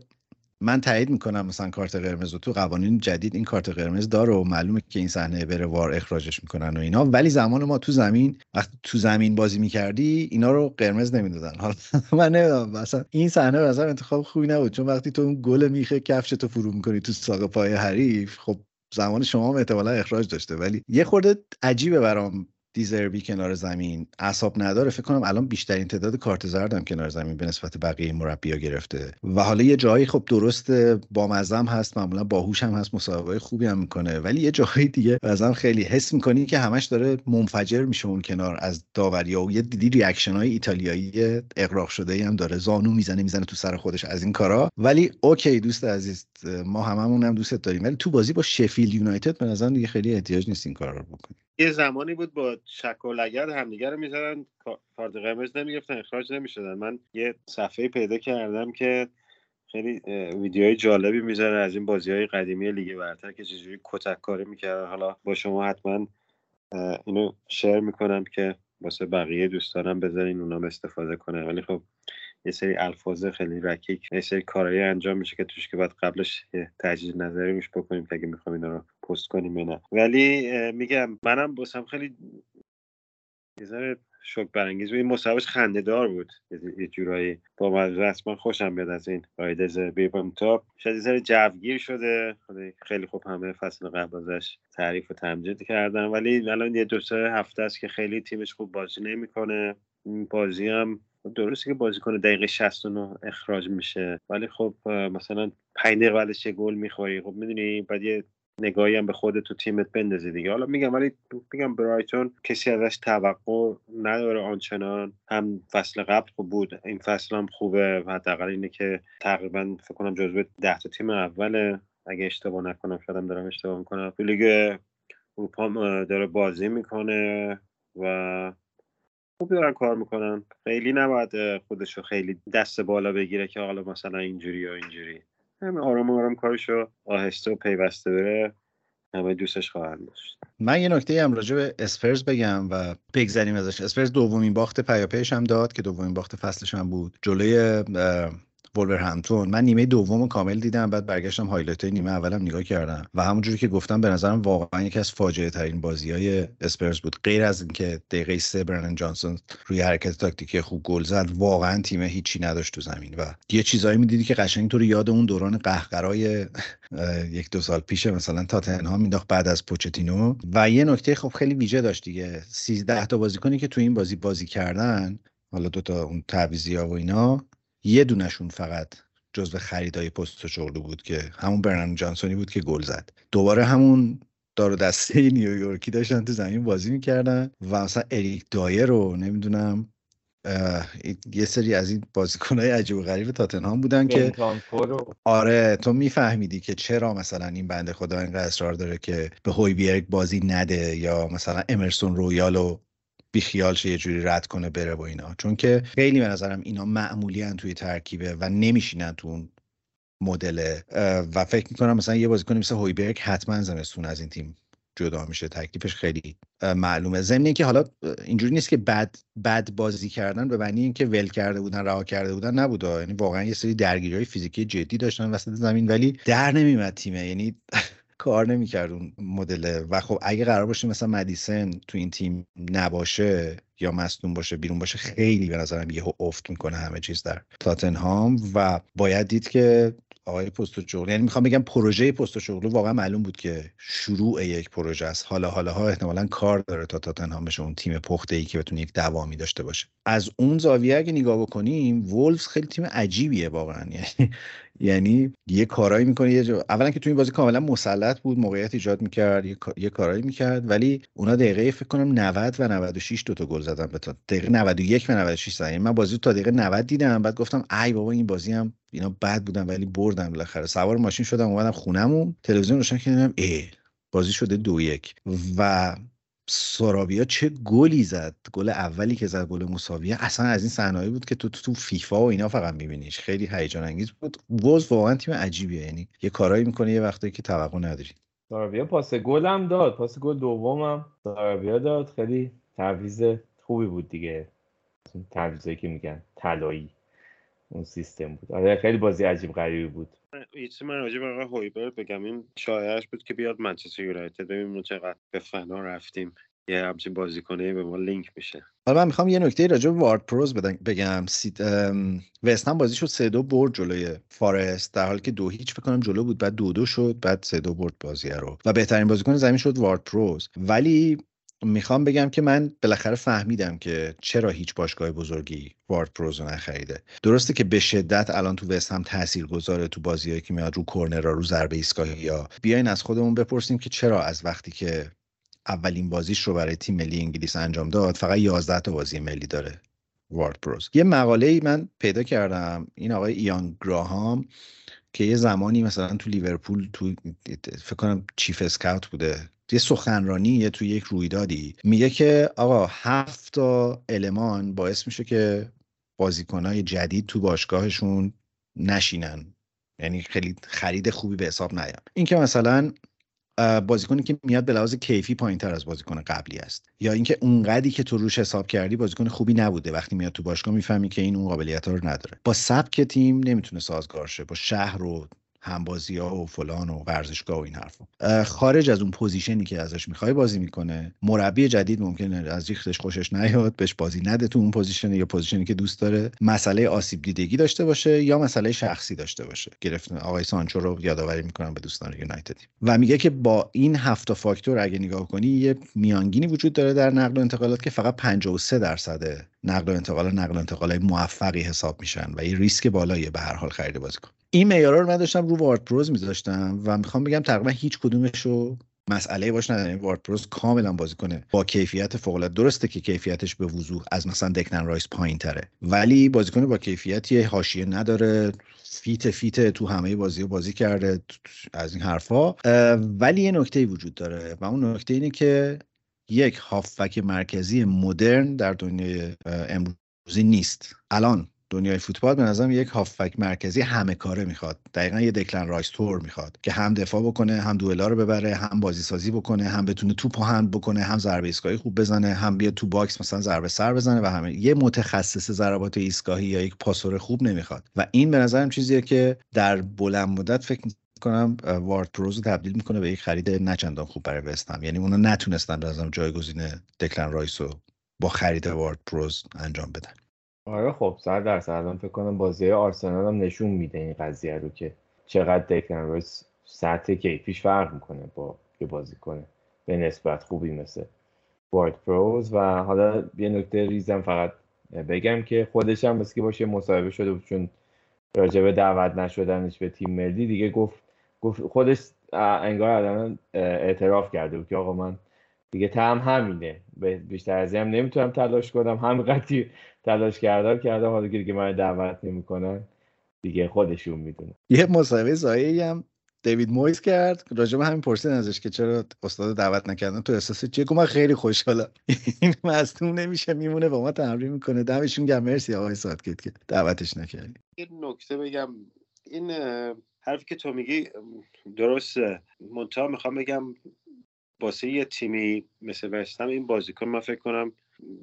A: من تایید می‌کنم مثلا کارت قرمز و تو قوانین جدید این کارت قرمز داره و معلومه که این صحنه بره وار اخراجش می‌کنن و اینا. ولی زمان ما تو زمین وقتی تو زمین بازی می‌کردی اینا رو قرمز نمی‌دادن. حالا من نمی‌دونم مثلا این صحنه مثلا انتخاب خوبی نبود. چون وقتی تو اون گل میخه کفش تو فرو می‌کنی تو ساق پای حریف خب زمان شما هم احتمالا اخراج داشته. ولی یه خورده عجیبه برام دزربی کنار زمین. اعصاب نداره فکر کنم الان بیشترین تعداد کارت زردم کنار زمین به نسبت بقیه مربیا گرفته. و حالا یه جایی خب درست بامزه‌م هست معمولا باهوش هم هست مسابقه خوبی هم می‌کنه. ولی یه جایی دیگه بازم خیلی حس می‌کنی که همش داره منفجر میشه اون کنار از داوری و یه دیدی reaction های ایتالیایی اقراق شده هم داره. زانو می‌زنه می‌زنه تو سر خودش از این کارا. ولی اوکی دوست عزیز ما هممون هم دوست داریم. ولی تو بازی با شفیل یونایتد به نظر دیگه خیلی احتیاج نیست این کارا رو بکنیم.
F: یه زمانی بود با شک و لگد همدیگه رو می‌زدن کارت قرمز نمی‌گفتن اخراج نمی‌شدن. من یه صفحه پیدا کردم که خیلی ویدیوهای جالبی می‌ذاره از این بازی های قدیمی لیگ برتر که چجوری کتک کاری می‌کردن. حالا با شما حتما اینو شیر می‌کنم که واسه بقیه دوستانم بذارین اونام استفاده کنه ولی خب یه سری الفاظ خیلی رکیک یه سری کارهایی انجام میشه که توش که باید قبلش یه تجدید نظری روش بکنیم که اگه می‌خوام اینا رو پست کنیم نه. ولی میگم منم باسم خیلی یه ذره شوک برانگیز بود. این مصاحبهش خنده دار بود. یه جورایی با من خوشم بیاد از این رایدز بیبم تاپ. شاید یه جوگیر شده. خیلی خوب همه فصل قبل ازش تعریف و تمجید کردن. ولی الان یه دو سه هفته است که خیلی تیمش خوب بازی نمی‌کنه. بازی هم درسته که بازیکن دقیقه 69 اخراج میشه ولی خب مثلا 5 دقیقه بعدش گل می‌خوری. خب می‌دونی بعد یه نگاهی هم به خود تو تیمت بندازی دیگه. حالا میگم ولی میگم برایتون کسی ازش توقع نداره آنچنان. هم فصل قبل خوب بود این فصل هم خوبه. و حداقل اینه که تقریبا فکر کنم جزو ده تا تیم اوله. اگه اشتباه نکنم شدم دارم اشتباه می‌کنم. تو لیگ اروپا داره بازی می‌کنه و خوب دارن کار می‌کنن. خیلی نباید خودشو خیلی دست بالا بگیره که حالا مثلا اینجوری یا اینجوری. همه آرام آرام کارشو آهسته و پیوسته بره. همه دوستش خواهند داشت.
A: من یه نکته هم راجع به اسپرز بگم و بگذریم ازش. اسپرز دومین باخت پیاپیش هم داد که دومین باخت فصلش هم بود. جلوی همتون من نیمه دوم کامل دیدم بعد برگشتم highlight نیمه اولم نگاه کردم. و همونجوری که گفتم به نظرم واقعا یکی از فاجعه ترین بازی های اسپرز بود. غیر از اینکه دقیقه سه برنن جانسون روی حرکت تاکتیکی خوب گل زد واقعا تیم هیچی نداشت تو زمین. و یه چیزایی می‌دیدی که قشنگ تو یاد اون دوران قهقرای یک دو سال پیش مثلا تاتنهام مینداخت بعد از پوچتینو. و یه نکته خب خیلی ویژه داشت دیگه. 13 تا بازیکنی که تو این بازی بازی کردن حالا دوتا اون تعویضی ها و اینا یه دونشون فقط جزو خریدای پست شغلو بود که همون برنان جانسونی بود که گل زد. دوباره همون دار دسته نیویورکی داشتن تو زمین بازی می‌کردن و مثلا اریک دایر رو نمی‌دونم یه سری از این بازیکنهای عجیب و غریب تاتنهام بودن که آره تو میفهمیدی که چرا مثلا این بنده خدا اینقدر اصرار داره که به هویبیرگ بازی نده یا مثلا امرسون رویالو بیخیال شه یه جوری رد کنه بره با اینا. چون که خیلی به نظرم اینا معمولی توی ترکیبه و نمیشینن تو اون مدل. و فکر می‌کنم مثلا یه بازیکن مثل هویبرگ حتما زمستون از این تیم جدا میشه. تکلیفش خیلی معلومه. ضمن که حالا اینجوری نیست که بد بد بازی کردن به معنی اینکه ول کرده بودن رها کرده بودن نبوده. یعنی واقعا یه سری درگیری های فیزیکی جدی داشتن وسط زمین ولی در نمیمد تیمه. یعنی کار نمی‌کرد اون مدل و خب اگه قرار باشه مثلا مدیسن تو این تیم نباشه یا مصدوم باشه بیرون باشه خیلی به نظرم یه افت می‌کنه همه چیز در تاتنهام و باید دید که آقای پستوچوغلو یعنی می‌خوام بگم پروژه پستوچوغلو واقعا معلوم بود که شروع یک پروژه است. حالا حالا ها احتمالا کار داره تا تاتنهام بشه اون تیم پخته ای که بتونه یک دوامی داشته باشه. از اون زاویه اگه نگاه بکنیم وولفز خیلی تیم عجیبیه واقعا. یعنی یعنی یه کارایی می‌کنه یه جا... اولا که تو این بازی کاملا مسلط بود موقعیت ایجاد می‌کرد یه, یه کارایی می‌کرد ولی اونا دقیقه فکر کنم 90 و 96 دوتا گل زدن به تا دقیقه 91 و 96 زدن. یعنی من بازی تا دقیقه 90 دیدم بعد گفتم ای بابا این بازی هم اینا بد بودن ولی بردن بالاخره. سوار ماشین شدم اومدم خونمون تلویزیون روشن کردم ای بازی شده دو یک. و سورابیا چه گلی زد. گل اولی که زد گل مساویه اصلا از این صحنه‌ای بود که تو تو فیفا و اینا فقط میبینیش. خیلی هیجان انگیز بود. وز واقعا تیم عجیبیه. یعنی یه کارایی می‌کنه یه وقتی که توقع نداری.
B: سارابیا پاس گل هم داد. پاس گل دومم سارابیا داد. خیلی تعویض خوبی بود دیگه. تعویضی که میگن طلایی. اون سیستم بود. آره خیلی بازی عجیب غریبی بود.
F: یه من راجع به آقای هویبرگ بگم. این شایعش بود که بیاد منچستر یونایتد. ببینیم چقدر به فنا رفتیم. یه همچین بازیکنه به ما لینک میشه.
A: حالا من می‌خوام یه نکته راجع به وارد پروز بگم. سیت وستهم بازی شد سه دو برد جلوی فارست. در حالی که دو هیچ فکر کنم جلو بود بعد دو دو شد بعد سه دو برد بازی رو. و بهترین بازیکن زمین شد وارد پروز. ولی می‌خوام بگم که من بالاخره فهمیدم که چرا هیچ باشگاه بزرگی وارد پروزو نخریده. درسته که به شدت الان تو وست هم تاثیر گذاره تو بازیایی که میاد رو کورنر رو ضربه ایستگاهی یا بیاین از خودمون بپرسیم که چرا از وقتی که اولین بازیش رو برای تیم ملی انگلیس انجام داد فقط 11 تا بازی ملی داره وارد پروز یه مقاله ای من پیدا کردم این آقای ایان گراهام که یه زمانی مثلا تو لیورپول تو فکر کنم چیف اسکاوت بوده. یه سخنرانی توی یک رویدادی. میگه که آقا هفت تا المان باعث میشه که بازیکنهای جدید تو باشگاهشون نشینن. یعنی خیلی خرید خوبی به حساب نیان اینکه مثلا بازیکنی که میاد به لحاظ کیفی پایین تر از بازیکن قبلی است. یا اینکه اونقدی که تو روش حساب کردی بازیکن خوبی نبوده. وقتی میاد تو باشگاه می‌فهمی که این اون قابلیت ها رو نداره. با سبک تیم نمی‌تونه سازگار شه. با شهر و همبازی ها و فلان و ورزشگاه و این حرفا. خارج از اون position ی که ازش می‌خوای بازی می‌کنه. مربی جدید ممکنه از ریختش خوشش نیاد بهش بازی نده تو اون position یا position ی که دوست داره. مسئله آسیب دیدگی داشته باشه یا مسئله شخصی داشته باشه. گرفتن آقای سانچو رو یادآوری می‌کنم به دوستان یونایتد. و میگه که با این هفت فاکتور اگه نگاه کنی یه میانگینی وجود داره در نقل و انتقالات که فقط 53 درصد نقل و انتقال نقل و انتقال موفقی حساب میشن و یه ریسک بالایی به هر حال خرید بازیکن. این معیارا رو من داشتم رو وارد پروز میذاشتم و می‌خوام بگم تقریبا هیچ کدومش رو مسئله باش نداره وارد پروز کاملا بازی کنه. با کیفیت فوق العاده درسته که کیفیتش به وضوح از مثلا دکلن رایس پایین تره ولی بازیکن با کیفیتی حاشیه نداره. fit fit تو همه بازی بازی کرده. از این حرفا. ولی یه نکته وجود داره و اون نکته اینه که یک هافبک مرکزی مدرن در دنیای امروزی نیست. الان دنیای فوتبال به نظرم یک هافبک مرکزی همه کاره می‌خواد. دقیقا یه دکلن رایس طور می‌خواد که هم دفاع بکنه هم دوئلا رو ببره هم بازی سازی بکنه هم بتونه توپ حمل بکنه هم ضربه ایستگاهی خوب بزنه هم بیاد تو box مثلا ضربه سر بزنه و همه. یه متخصص ضربات ایستگاهی یا یک پاسور خوب نمی‌خواد. و این به نظرم چیزیه که در بلند مدت فکر کنم وارد پروز رو تبدیل می‌کنه به یک خرید نچندان خوب برای وستهم یعنی اونا نتونستن به نظرم جایگزین دکلن رایس رو با خرید وارد پروز انجام بدن.
B: آره خب صد درصد. الان فکر کنم بازی آرسنال هم نشون میده این قضیه رو که چقدر دکلن رایس سطح کیفیش فرق می‌کنه با یه بازیکنه به نسبت خوبی مثل وارد پروز. و حالا یه نکته ریزم فقط بگم که خودش هم که باشه مصاحبه شده بود چون راجبه دعوت نشدنش به تیم ملی دیگه گفت گفت خودش انگار الان اعتراف کرده بود که آقا من دیگه تم همینه. بیشتر از هم نمی‌تونم تلاش کنم. همینقدر تلاش کردم کردم. حالا که من دعوت نمی‌کنن دیگه خودشون می‌دونه
A: یه مصاحبه زایی هم دیوید مویز کرد. راجع به همین پرسیدن ازش که چرا استاد دعوت نکردن تو احساس چیه؟ من خیلی خوشحالم. این مصدوم نمیشه میمونه با ما تمرین می‌کنه. دمشون گرم. مرسی آقای سادکت که دعوتش نکردی.
F: یه نکته بگم. این حرفی که تو میگی درسته. منتها می‌خوام بگم واسه یه تیمی مثل وستم این بازیکن من فکر کنم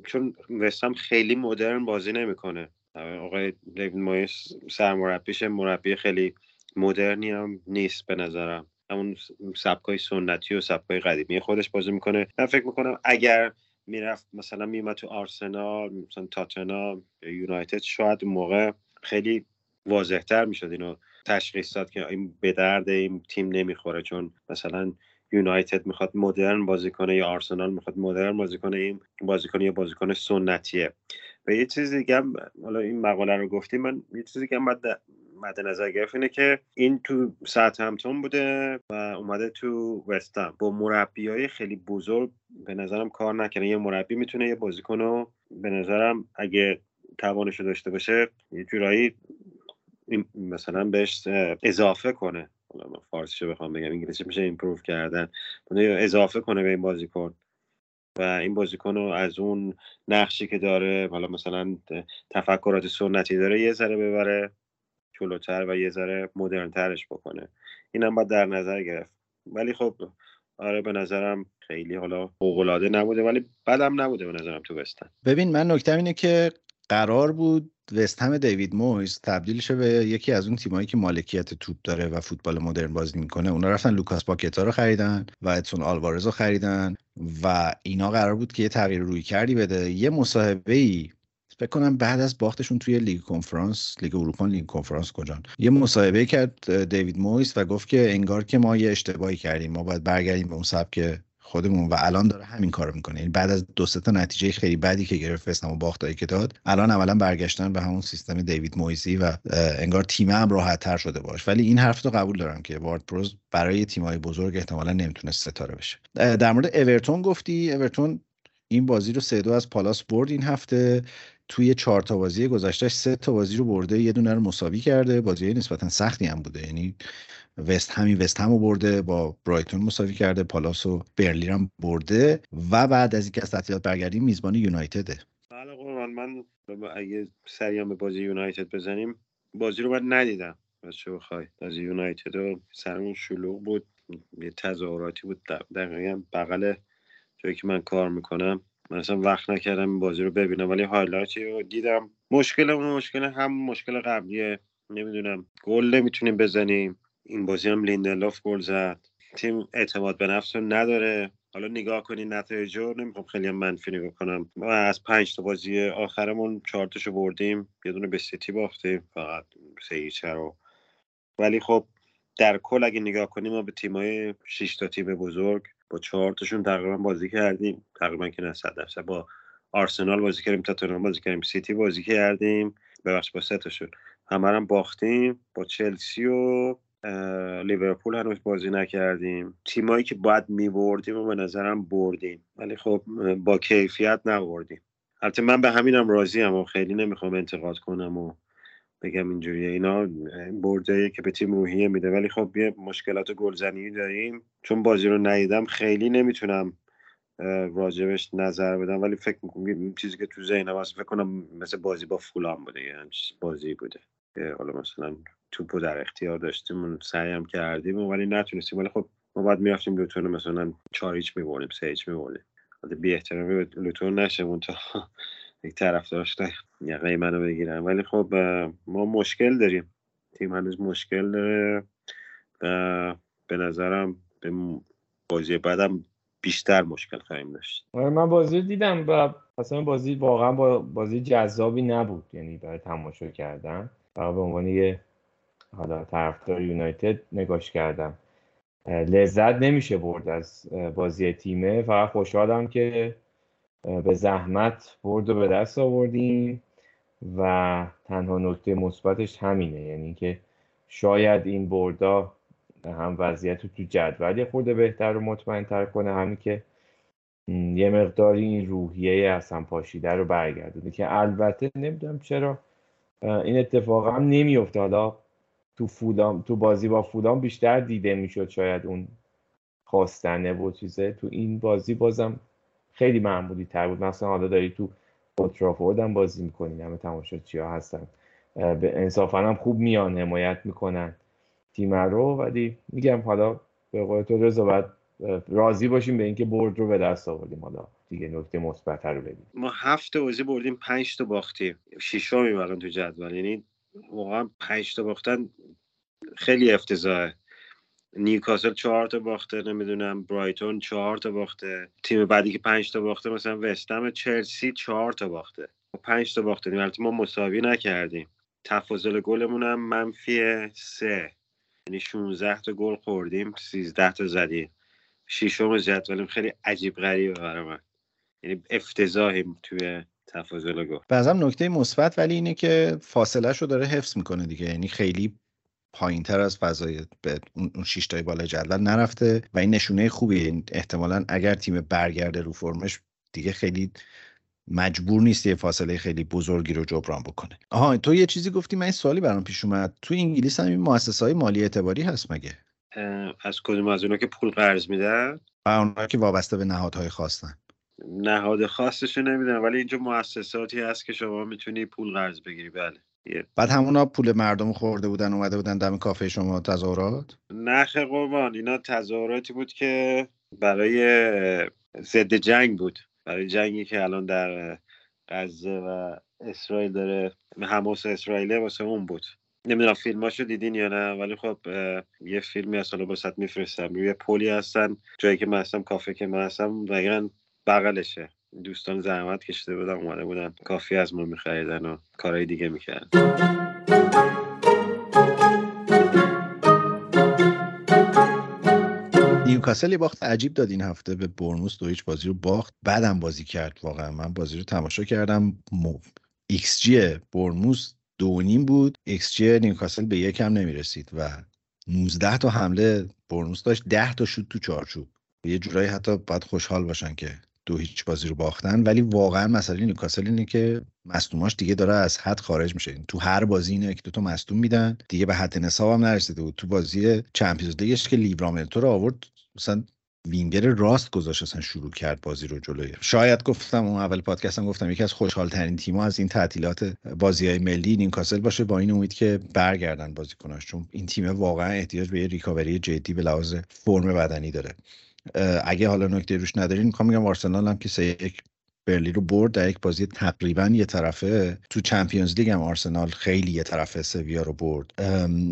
F: چون وستم خیلی مدرن بازی نمی‌کنه. آقای دیوید مویس سرمربیش مربی خیلی مدرنی هم نیست به نظرم. همون سبکای سنتی و سبکای قدیمی خودش بازی می‌کنه. من فکر می‌کنم اگر می‌رفت مثلا میومد تو آرسنال مثلا تاتنام یا یونایتد شاید موقع خیلی واضحتر می‌شد اینو تشخیص داد که این به درد این تیم نمی‌خوره. چون مثلا یونایتد می‌خواد مدرن بازی کنه یا آرسنال می‌خواد مدرن بازی کنه این بازیکن یا بازیکن سنتیه. و یه چیز دیگه هم حالا این مقاله رو گفتیم من یه چیزی که باید مد نظر گرفت اینه که این تو ساعت همتون بوده و اومده تو وستم با مربی های خیلی بزرگ به نظرم کار نکنه یه مربی می‌تونه یه بازیکن رو به نظرم اگه توانش داشته باشه یه جورایی مثلا بهش اضافه کنه. حالا من فارسیشو بخوام بگم انگلیسی میشه ایمپروف کردن. اضافه کنه به این بازیکن. و این بازیکن رو از اون نقشی که داره حالا مثلا تفکرات سنتی داره یه ذره ببره جلوتر و یه ذره مدرنترش بکنه. اینم باید در نظر گرفت. ولی خب آره به نظرم خیلی حالا فوق‌العاده نبوده ولی بدم نبوده به نظرم تو وستن
A: ببین من نکته اینه که قرار بود وست هم دیوید مویز تبدیل شه به یکی از اون تیمایی که مالکیت توپ داره و فوتبال مدرن بازی می‌کنه اونا رفتن لوکاس پاکتا رو خریدن و ادسون آلوارز رو خریدن و اینا قرار بود که یه تغییر رویکردی بده. یه مصاحبه ای فکر کنم بعد از باختشون توی لیگ کنفرانس لیگ اروپا لیگ کنفرانس کجان یه مصاحبه کرد دیوید مویز و گفت که انگار که ما یه اشتباهی کردیم ما باید برگردیم به اون سبک خودمون و الان داره همین کارو می‌کنه. یعنی بعد از دو تا نتیجه خیلی بدی که گرفت وستهم و باختایی که داد الان اولا برگشتن به همون سیستم دیوید مویزی و انگار تیم هم راحت تر شده باش. ولی این حرف رو قبول دارم که وارد پروز برای تیم‌های بزرگ احتمالا نمی‌تونه ستاره بشه. در مورد اورتون گفتی. اورتون این بازی رو سه دو از پالاس برد این هفته. توی چهار تا بازی گذشتهش سه تا بازی رو برده یه دونه رو مساوی کرده. بازی نسبتا سختی هم بوده. یعنی وست همین وست هم برده با برایتون مساوی کرده پالاس و برلی هم برده و بعد از اینکه از تعطیلات برگردیم میزبان یونایتده.
F: بله قربان من اگه سریع به بازی یونایتد بزنیم بازی رو من ندیدم. از چه بخوای؟ بازی یونایتد رو سرمون شلوغ بود. یه تظاهراتی بود دقیقا بغل جایی که من کار می‌کنم. من اصلا وقت نکردم این بازی رو ببینم ولی هایلایتی رو دیدم. مشکل اون مشکل هم مشکل قبلیه. نمی‌دونم گل نمی‌تونیم بزنیم. این بازی هم لیندلوف گل زد. تیم اعتماد به نفس رو نداره. حالا نگاه کنین نتایج رو نمی‌خوام خیلی هم منفی نگاه کنم. ما از پنج تا بازی آخرمون چهار رو بردیم. یه دونه به سیتی باختیم. فقط سه رو. ولی خب در کل اگه نگاه کنیم ما به تیمای 6 تا تیم بزرگ با چهار تاشون تقریبا بازی کردیم. تقریبا که نه صد درصد. با آرسنال بازی کردیم تاتنهام بازی کردیم سیتی بازی کردیم. ببخش با سه تاشون. همه هم باختیم. با چلسی و لیورپول هنوز بازی نکردیم. تیمایی که باید میبردیم و به نظرم بردیم. ولی خب با کیفیت نبردیم. البته من به همینم راضی و خیلی نمی‌خوام انتقاد کنم و بگم اینجوریه. اینا برده که به تیم روحیه میده. ولی خب یه مشکلات گلزنی داریم. چون بازی رو ندیدم خیلی نمی‌تونم راجبش نظر بدم. ولی فکر می‌کنم چیزی که تو ذهنم هست فکر کنم مثل بازی با فولان بوده. یعنی بازی بوده. حالا مثلا توپو در اختیار داشتیم سعی هم کردیم ولی نتونستیم. ولی خب ما باید می‌رفتیم لوتون مثلا چهار هیچ می‌بریم سه هیچ می‌بریم. بی احترامی به لوتون نشه تا یک طرف داشته یقه منو بگیرن. ولی خب ما مشکل داریم. تیم هنوز مشکل داره و به نظرم به بازی بعدم بیشتر مشکل خواهیم داشت.
B: آره، من بازی دیدم و اصلا بازی واقعا با بازی جذابی نبود. یعنی برای تماشا کردن. فقط به عنوان یه حالا طرفدار یونایتد نگاش کردم. لذت نمیشه برد از بازی تیمه. فقط خوشحالم که به زحمت برد و به دست آوردیم و تنها نکته مثبتش همینه. یعنی که شاید این بردا هم وضعیت رو تو جدول خورده بهتر و مطمئن تر کنه. همین که یه مقداری این روحیه اصلا پاشیده رو برگردونه که البته نمی‌دونم چرا این اتفاق هم نمیفته حالا تو فولام تو بازی با فولام بیشتر دیده می‌شد شاید اون خواستنه و چیزه. تو این بازی بازم خیلی معمولی تر بود. مثلا حالا داری تو اولترافورد هم بازی می‌کنین همه تماشاچی ها هستن به انصافا هم خوب میان حمایت می‌کنن تیم رو. ولی میگم حالا به قول تو رضا باید راضی باشیم به اینکه برد رو به دست آوردیم. حالا دیگه نکته مثبت رو بدیم
F: ما هفت بازی بردیم پنج تا باختیم. ششمی واقعا تو جدول. یعنی واقعا پنج تا باختن خیلی افتضاحه. نیوکاسل چهار تا باخته نمی‌دونم برایتون چهار تا باخته. تیم بعدی که پنج تا باخته مثلا وستهم چلسی چهار تا باخته. پنج تا باخته. البته ما مساوی نکردیم. تفاضل گلمون هم منفی سه. یعنی 16 تا گل خوردیم 13 تا زدیم. ششم جدولیم خیلی عجیب غریبه برای من. یعنی افتضاحیم توی تفاضل گفت.
A: به نکته مثبت ولی اینه که فاصله رو داره حفظ می‌کنه دیگه. یعنی خیلی پایین تر از فضای به اون شیشتای بالای جدول نرفته و این نشونه خوبیه. احتمالا اگر تیم برگرده رو فرمش دیگه خیلی مجبور نیست یه فاصله خیلی بزرگی رو جبران بکنه. آها تو یه چیزی گفتی؟ من این سوالی برام پیش اومد. تو انگلیس هم این مؤسسه های مالی اعتباری هست مگه؟
F: از کدوم؟ از اونا که پول قرض میدن؟
A: اونا که وابسته به نهادهای خواستن.
F: نهاد خاصش نمی‌دونم ولی اینجا مؤسساتی هست که شما می‌تونی پول قرض بگیری. بله.
A: بعد همونا پول مردم خورده بودن اومده بودن دم کافه شما تظاهرات؟
F: نخ قربان. اینا تظاهراتی بود که برای ضد جنگ بود. برای جنگی که الان در غزه و اسرائیل داره حماس اسرائیل واسه اون بود. نمی‌دونم فیلماشو دیدین یا نه ولی خب یه فیلمی از حالا باست میفرستم. روی پلی هستن جایی که من هستم کافه که من هستم. دقیقا بغلشه. دوستان زحمت کشیده بودن اومده بودن کافی از ما میخریدن و کارهای دیگه می‌کردن.
A: نیوکاسل باخت عجیب داد این هفته به برموس دو هیچ بازی رو باخت. بعدم بازی کرد واقعا. من بازی رو تماشا کردم. XG بورنموث دو نیم بود. ایکس جی نیوکاسل به یکم نمی‌رسید و 19 تا حمله برموس داشت. 10 تا شد تو چارچوب. یه جورایی حتی باید خوشحال باشن که دو هیچ بازی رو باختن. ولی واقعا مسئله نیوکاسل اینه که مصدوماش دیگه داره از حد خارج میشه. تو هر بازی اینه که دو تا مصدوم میدن. دیگه به حد نصاب هم نرسیده بود. تو بازی چمپیونز لیگش که لیورامنتو رو آورد مثلا وینگر راست گذاشت اصلا شروع کرد بازی رو جلوی. شاید گفتم اون اول پادکستم گفتم یکی از خوشحال ترین تیم‌ها از این تعطیلات بازی های ملی نیوکاسل باشه با این امید که برگردن بازیکناش چون این تیم واقعا احتیاج به یه ریکاوری جدی به لحاظ فرم بدنی داره. اگه حالا نکته روش ندارین می‌خوام میگم آرسنال هم که سه یک برلی رو برد در یک بازی تقریبا یه طرفه. تو چمپیونز لیگ هم آرسنال خیلی یه طرفه سویا رو برد.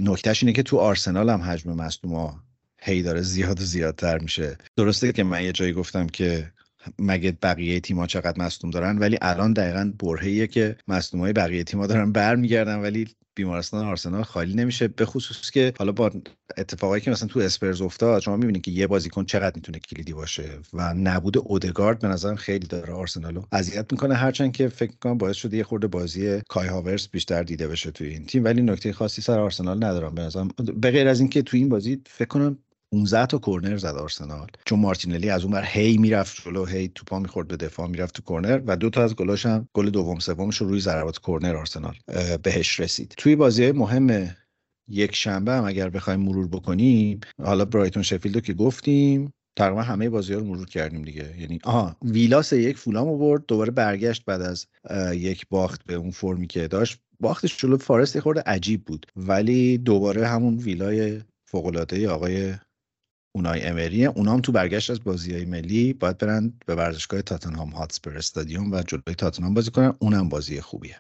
A: نکتهش اینه که تو آرسنال هم حجم مصدوما هی داره زیاد و زیادتر میشه. درسته که من یه جایی گفتم که مگه بقیه تیم‌ها چقدر مصدوم دارن ولی الان دقیقا برهیه که های بقیه تیم‌ها دارن برمیگردن ولی بیمارستان آرسنال خالی نمیشه به خصوص که حالا با اتفاقایی که مثلا تو اسپرز افتاد شما می‌بینید که یه بازیکن چقدر می‌تونه کلیدی باشه و نبود اودگارد به نظرم خیلی داره آرسنالو اذیت می‌کنه هرچند که فکر کنم باعث شده یه خورده بازی کای هاورس بیشتر دیده بشه تو این تیم. ولی نکته خاصی سر آرسنال ندارم. به نظرم به غیر از اینکه تو این بازی فکر کنم 15 تا کورنر زد آرسنال. چون مارتینلی از اون بر هی می‌رفت جلو هی توپا می‌خورد به دفاع می‌رفت تو کورنر و دو تا از گلاش هم گل دوم سومش رو روی ضربات کورنر آرسنال بهش رسید. توی بازی مهم یک شنبه هم اگر بخوایم مرور بکنیم حالا برایتون شفیلد که گفتیم تقریبا همه بازی ها رو مرور کردیم دیگه. یعنی آها ویلاس یک فولام آورد دوباره برگشت بعد از یک باخت به اون فرمی که داشت. باختش جلو فارست خورده عجیب بود. ولی دوباره همون ویلای فوق آقای اونای امری اونام تو برگشت از بازی های ملی باید برن به ورزشگاه تاتنهام هاتسپر استادیوم و جلوی تاتنهام بازی کنن. اونم بازی خوبیه.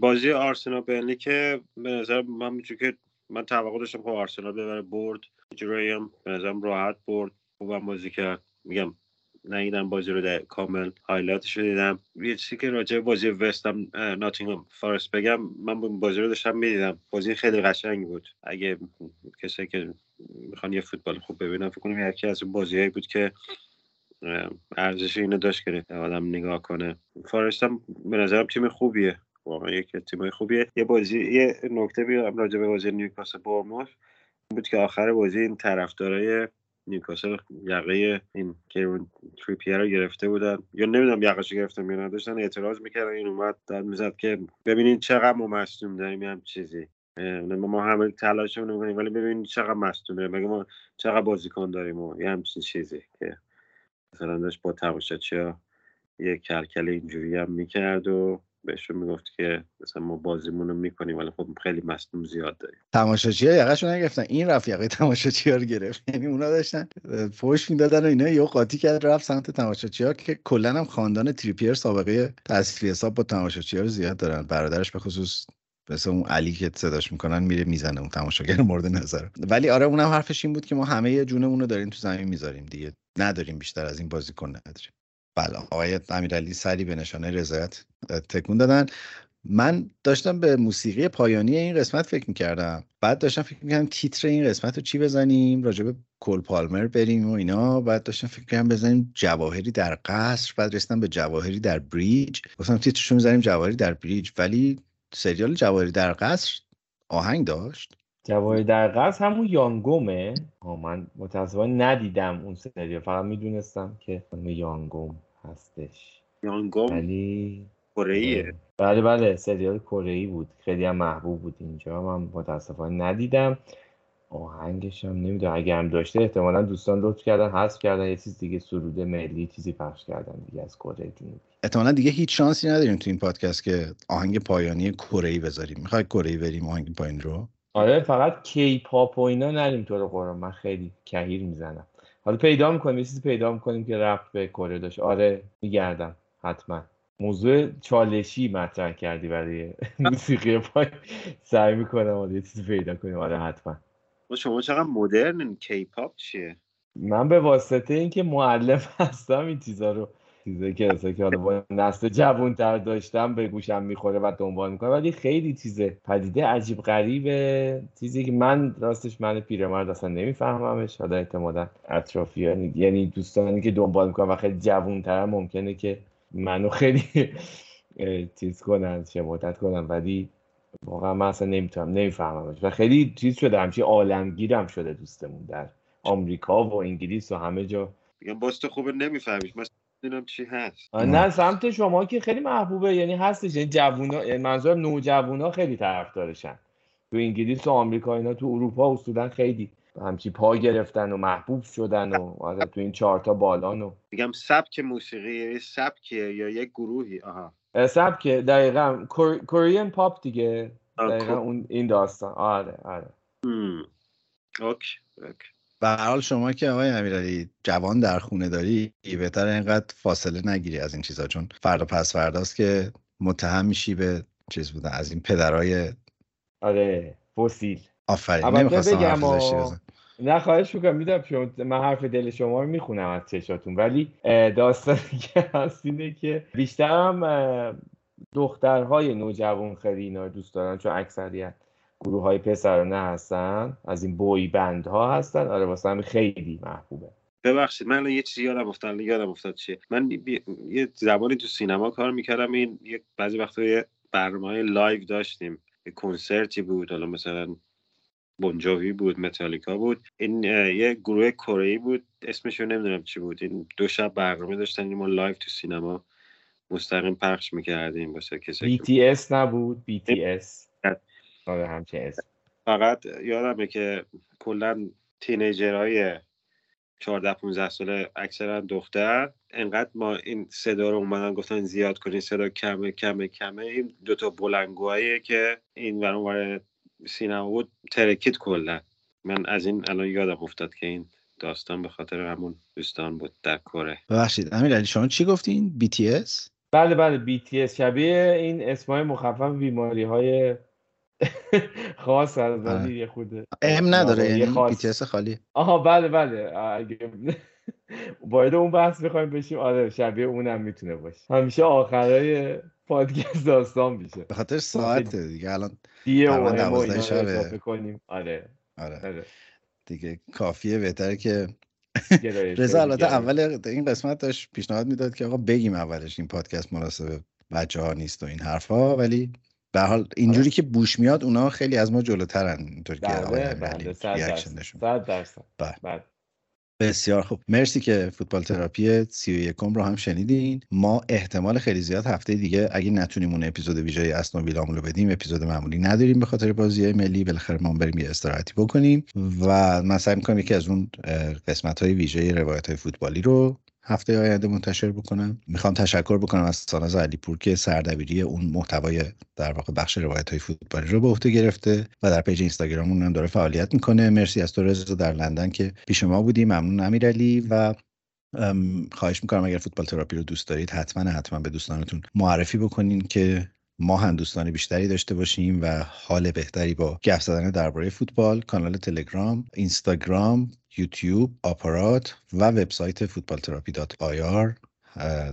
F: بازی آرسنال بنلی که به نظر من که من توقع داشتم که آرسنال ببره برد. جورایی هم به نظرم راحت برد. خوبم بازی کرد. میگم ندیدم بازی رو در کامل هایلایتش رو دیدم. یه چیزی که راجع بازی وستم ناتینگهام فارست بگم من بازی رو داشتم می‌دیدم. بازی خیلی قشنگی بود. اگه کسی که می‌خوان یه فوتبال خوب ببینم فکر کنم یکی از بازیهایی بود که ارزش اینو داشت که آدم نگاه کنه. فارست هم به نظرم تیم خوبیه. واقعا یک تیم خوبیه. یه بازی یه نکته بیارم راجع به بازی نیوکاسل برموس بود که آخر بازی این طرفدارای نیوکاسل یقه این کیرون تریپیر رو گرفته بودن. یا نمی‌دونم یقهشو گرفته یا نداشتن اعتراض می‌کردن. این اومد داد می‌زد که ببینین چقدر ما مصدوم داریم هم چیزی. ما همه تلاشمون می‌کنیم ولی ببینین چقدر مصدومه. مگه ما چقدر بازیکن داریم و یه همچین چیزی که مثلا داشت با تماشاچی یه کلکل اینجوری هم می‌کرد و بهشون می‌گفت که مثلا ما بازیمون رو می‌کنیم ولی خب خیلی مصدوم زیاد داریم.
A: تماشاچی ها یقهشو نگرفتن. این رفت یقه تماشاچی ها رو گرفت. یعنی اونا داشتن فوش می‌دادن و اینا یه قاطی کرد رفت سمت تماشاچی ها که کلا هم خاندان تریپیر سابقه تصفیه حساب با تماشاچی ها رو زیاد دارن. برادرش به خصوص مثل اون علی که صداش می‌کنن میره می‌زنه اون تماشاگر مورد نظر. ولی آره اونم حرفش این بود که ما همه جونمون رو داریم تو زمین می‌ذاریم دیگه. نداریم بیشتر از این بازیکن نداریم. بله آقای امیرعلی سری به نشانه رضایت تکون دادن. من داشتم به موسیقی پایانی این قسمت فکر می‌کردم. بعد داشتم فکر می‌کردم تیتر این قسمت رو چی بزنیم راجب کل پالمر بریم و اینا. بعد داشتم فکر می‌کردم بزنیم جواهری در قصر بعد رسیدم به جواهری در بریج. گفتم تیترشو می‌زنیم جواهری در بریج. ولی سریال جواهری در قصر آهنگ داشت.
B: جواهری در قصر همون یانگومه. من متاسفانه ندیدم اون سریال. فقط می‌دونستم که یانگوم. هستش.
F: یانگوم
B: ولی
F: کره
B: بله بله سریال کره ای بود. خیلی هم محبوب بود اینجا. من متاسفانه ندیدم. آهنگش هم نمی‌دونم. اگر هم داشته احتمالا دوستان لطف کردن حذف کردن. یه چیز دیگه سروده ملی چیزی پخش کردن دیگه از کره جنوبی.
A: احتمالا دیگه هیچ شانسی نداریم تو این پادکست که آهنگ پایانی کره ای بذاریم. می‌خوای کره ای بریم آهنگ پایانی رو؟
B: آره فقط کی پاپ و اینا نریم تو رو قرآن. من خیلی کهیر می‌زنم. حالا پیدا می‌کنیم یه چیزی پیدا می‌کنیم که رفت به کره داشت. آره میگردم حتما. موضوع چالشی مطرح کردی برای موسیقی پای سعی می‌کنم حالا یه چیزی پیدا کنیم. آره حتما.
F: و شما چقدر مدرن کی پاپ چیه؟
B: من به واسطه اینکه معلم هستم این چیزا رو چیزایی که اصلا که حالا با نسل جوان تر داشتم به گوشم می‌خوره و دنبال می‌کنه ولی خیلی چیزه. پدیده عجیب غریبه. چیزی که من راستش من پیرمرد اصلا نمیفهممش. حالا احتمالا اطرافیان یعنی دوستانی که دنبال می‌کنن و خیلی جوان ممکنه که منو خیلی چیز کنن شماتت کنن. ولی واقعا من اصلا نمی‌تونم نمیفهممش. و خیلی چیز شده. همچی عالمگیرم شده دوستمون در آمریکا و انگلیس و همه جا.
F: میگم باز تو خوبه نمیفهمیش. من نمی‌دونم چی هست.
B: نه سمت شما که خیلی محبوبه. یعنی هستش. یعنی جوونا یعنی منظورم نوجوانا خیلی طرفدارشن. تو انگلیس و آمریکا اینا تو اروپا اصولا خیلی همچی پا گرفتن و محبوب شدن و آره تو این چهارتا بالان و
F: میگم سبک موسیقی یه سبکیه یا یک گروهی؟ آها.
B: سبک دقیقا. کورین پاپ دیگه. دقیقا اون این داستان. آره آره.
F: OK OK.
A: به هر حال شما که آقای امیرعلی جوان در خونه داری بهتر اینقدر فاصله نگیری از این چیزها چون فردا پس فرداست که متهم میشی به چیز بودن از این پدرای
B: آره فسیل.
A: آفرین نمی‌خواستم حرف
B: و- نه خواهش می‌کنم می‌دونم شما من حرف دل شما رو می‌خونم از چشاتون ولی داستانی که هست اینه که بیشتر هم دخترهای نوجوان خیلی اینا دوست دارن چون اکثریت گروه های پسرانه هستن از این boy band ها هستن. آره واسه همین خیلی محبوبه.
F: ببخشید من یه چیزی یادم افتاد. یادم افتاد چیه. من بی- یه زمانی تو سینما کار می‌کردم. این یک بعضی وقتا یه برنامه live داشتیم. یه کنسرتی بود. حالا مثلا بونجووی بود متالیکا بود. این یه گروه کره بود. اسمش رو نمی‌دونم چی بود. این دو شب برنامه داشتن. این ما live تو سینما مستقیم پخش می‌کردیم واسه کسی
B: BTS نبود؟ BTS آره همچه اسم.
F: فقط یادمه که کلا تینیجرهای 14 15 ساله اکثرا دختر. انقدر ما این صدا رو اومدن گفتن زیاد کنین صدا کمه کمه کمه. این دوتا بلنگوهاییه که این ور اونور سینما بود ترکید کلا. من از این الان یادم افتاد که این داستان به خاطر همون دوستان بود در کره.
A: ببخشید امیرعلی شما چی گفتین؟ BTS
B: بله بله BTS شبیه این اسمای مخفف بیماری های خاص. ولی یه خود
A: ام نداره یعنی. BTS خالی.
B: آها بله بله. اگه باید اون بحث بخوایم بشیم آره شبیه اونم می‌تونه باشه. همیشه آخرای پادکست داستان میشه.
A: به خاطر ساعت دیگه. الان.
B: اضافه کنیم. آره.
A: آره.
B: آره.
A: دیگه کافیه بهتره که رضا البته
B: دیگه.
A: اول این قسمت داشت پیشنهاد می‌داد که آقا بگیم اولش این پادکست مناسب بچه ها نیست و این حرفها ولی به حال اینجوری که بوش میاد اونا خیلی از ما جلوترن اینطور که آقای
B: بله
A: امیرعلی
B: بله صد
A: reaction
B: درصد
A: نشون
B: صد درصد.
A: بله.
B: بله.
A: بسیار خوب. مرسی که فوتبال تراپی سی و یکم رو هم شنیدین. ما احتمال خیلی زیاد هفته دیگه اگه نتونیم اون اپیزود ویژه ویلامون رو بدیم اپیزود معمولی نداریم به خاطر بازی ملی. بالاخره ما بریم یه استراحتی بکنیم. و من سعی می‌کنم یکی از اون قسمت های ویژه روایت های فوتبالی رو هفته آینده منتشر بکنم. می‌خوام تشکر بکنم از ساناز علیپور که سردبیری اون محتوای در واقع بخش روایت های فوتبالی رو به عهده گرفته و در page اینستاگراممون هم داره فعالیت می‌کنه. مرسی از تو رضا در لندن که پیش ما بودی. ممنون امیرعلی و خواهش می‌کنم اگر فوتبال تراپی رو دوست دارید حتما حتما به دوستانتون معرفی بکنین که ما هم دوستان بیشتری داشته باشیم و حال بهتری با گپ زدن درباره فوتبال. کانال تلگرام اینستاگرام یوتیوب آپارات و وبسایت فوتبال تراپی دات آیار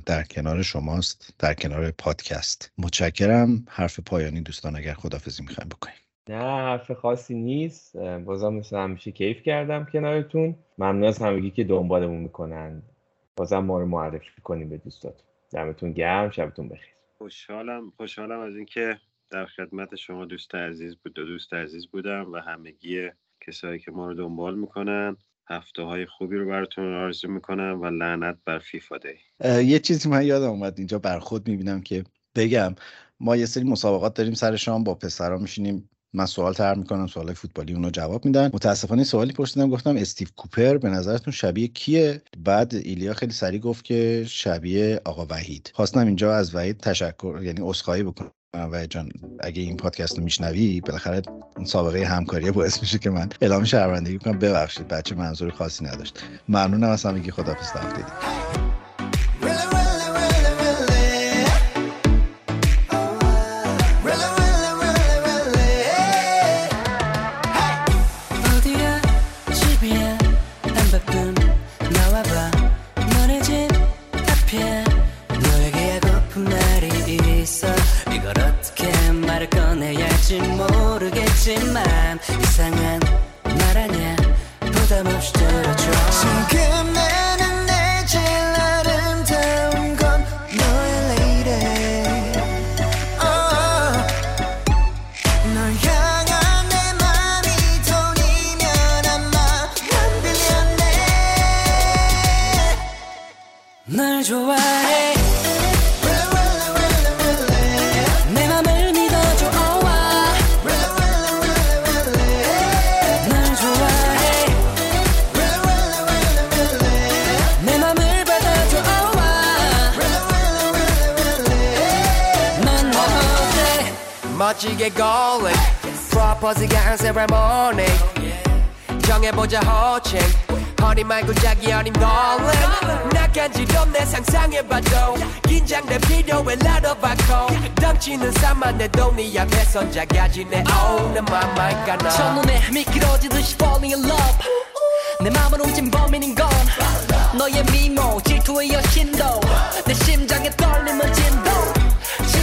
A: در کنار شماست در کنار پادکست. متشکرم. حرف پایانی دوستان اگر خدافزی می‌خوایم بکنیم.
B: نه حرف خاصی نیست. بازم مثل همیشه کیف کردم کنارتون. ممنون از همگی که دنبالمون می‌کنن. بازم ما رو معرفی کنیم به دوستاتون. دمتون گرم. شبتون بخیر.
F: خوشحالم. خوشحالم از اینکه در خدمت شما دوست عزیز بود دو دوست عزیز بودم و همگی کسایی که ما رو دنبال می‌کنن. هفته های خوبی رو براتون آرزو می‌کنم و لعنت بر فیفا دی.
A: یه چیزی من یادم اومد اینجا بر خود می‌بینم که بگم ما یه سری مسابقات داریم سر شام با پسرا میشینیم. من سوال تر می‌کنم سوال فوتبالی اونو جواب میدن. متاسفانه سوالی پرسیدم گفتم استیو کوپر به نظرتون شبیه کیه؟ بعد ایلیا خیلی سریع گفت که شبیه آقا وحید. خواستم اینجا از وحید تشکر یعنی عذرخواهی بکنم. و جان اگه این پادکست رو میشنوی بالاخره اون سابقه همکاری باعث میشه که من اعلام شهروندگی کنم. ببخشید بچه منظور خاصی نداشت. ممنونم از همگی خدافظ تا
G: 멋지게 golling 프로포즈가 한 세레모니 정해보자 호칭. 허니 말고 자기 어린. darling 나간지럼 내 상상해봐도 긴장돼 필요해 alcohol 덩치는 산만해도 네 앞에선 작아지네 oh 내 맘만 가나.
E: 첫눈에 미끄러지듯이 falling in love. 내 맘을 훔친 범인인 건 너의 미모 질투의 여신도. 내 심장에 떨림을 진동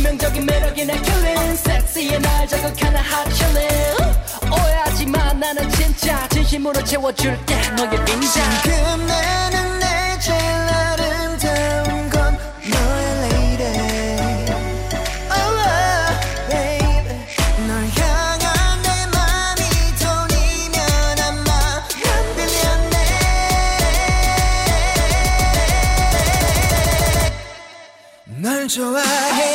E: 치명적인 매력이 날 killing. 섹시해 날 자극하는 hot chillin. 오해하지마 나는 진짜 진심으로 채워줄게. 너의 인장 지금 나는 내 제일 아름다운 건 너의 lady. Oh, baby. 난 빌렸네. 널 좋아해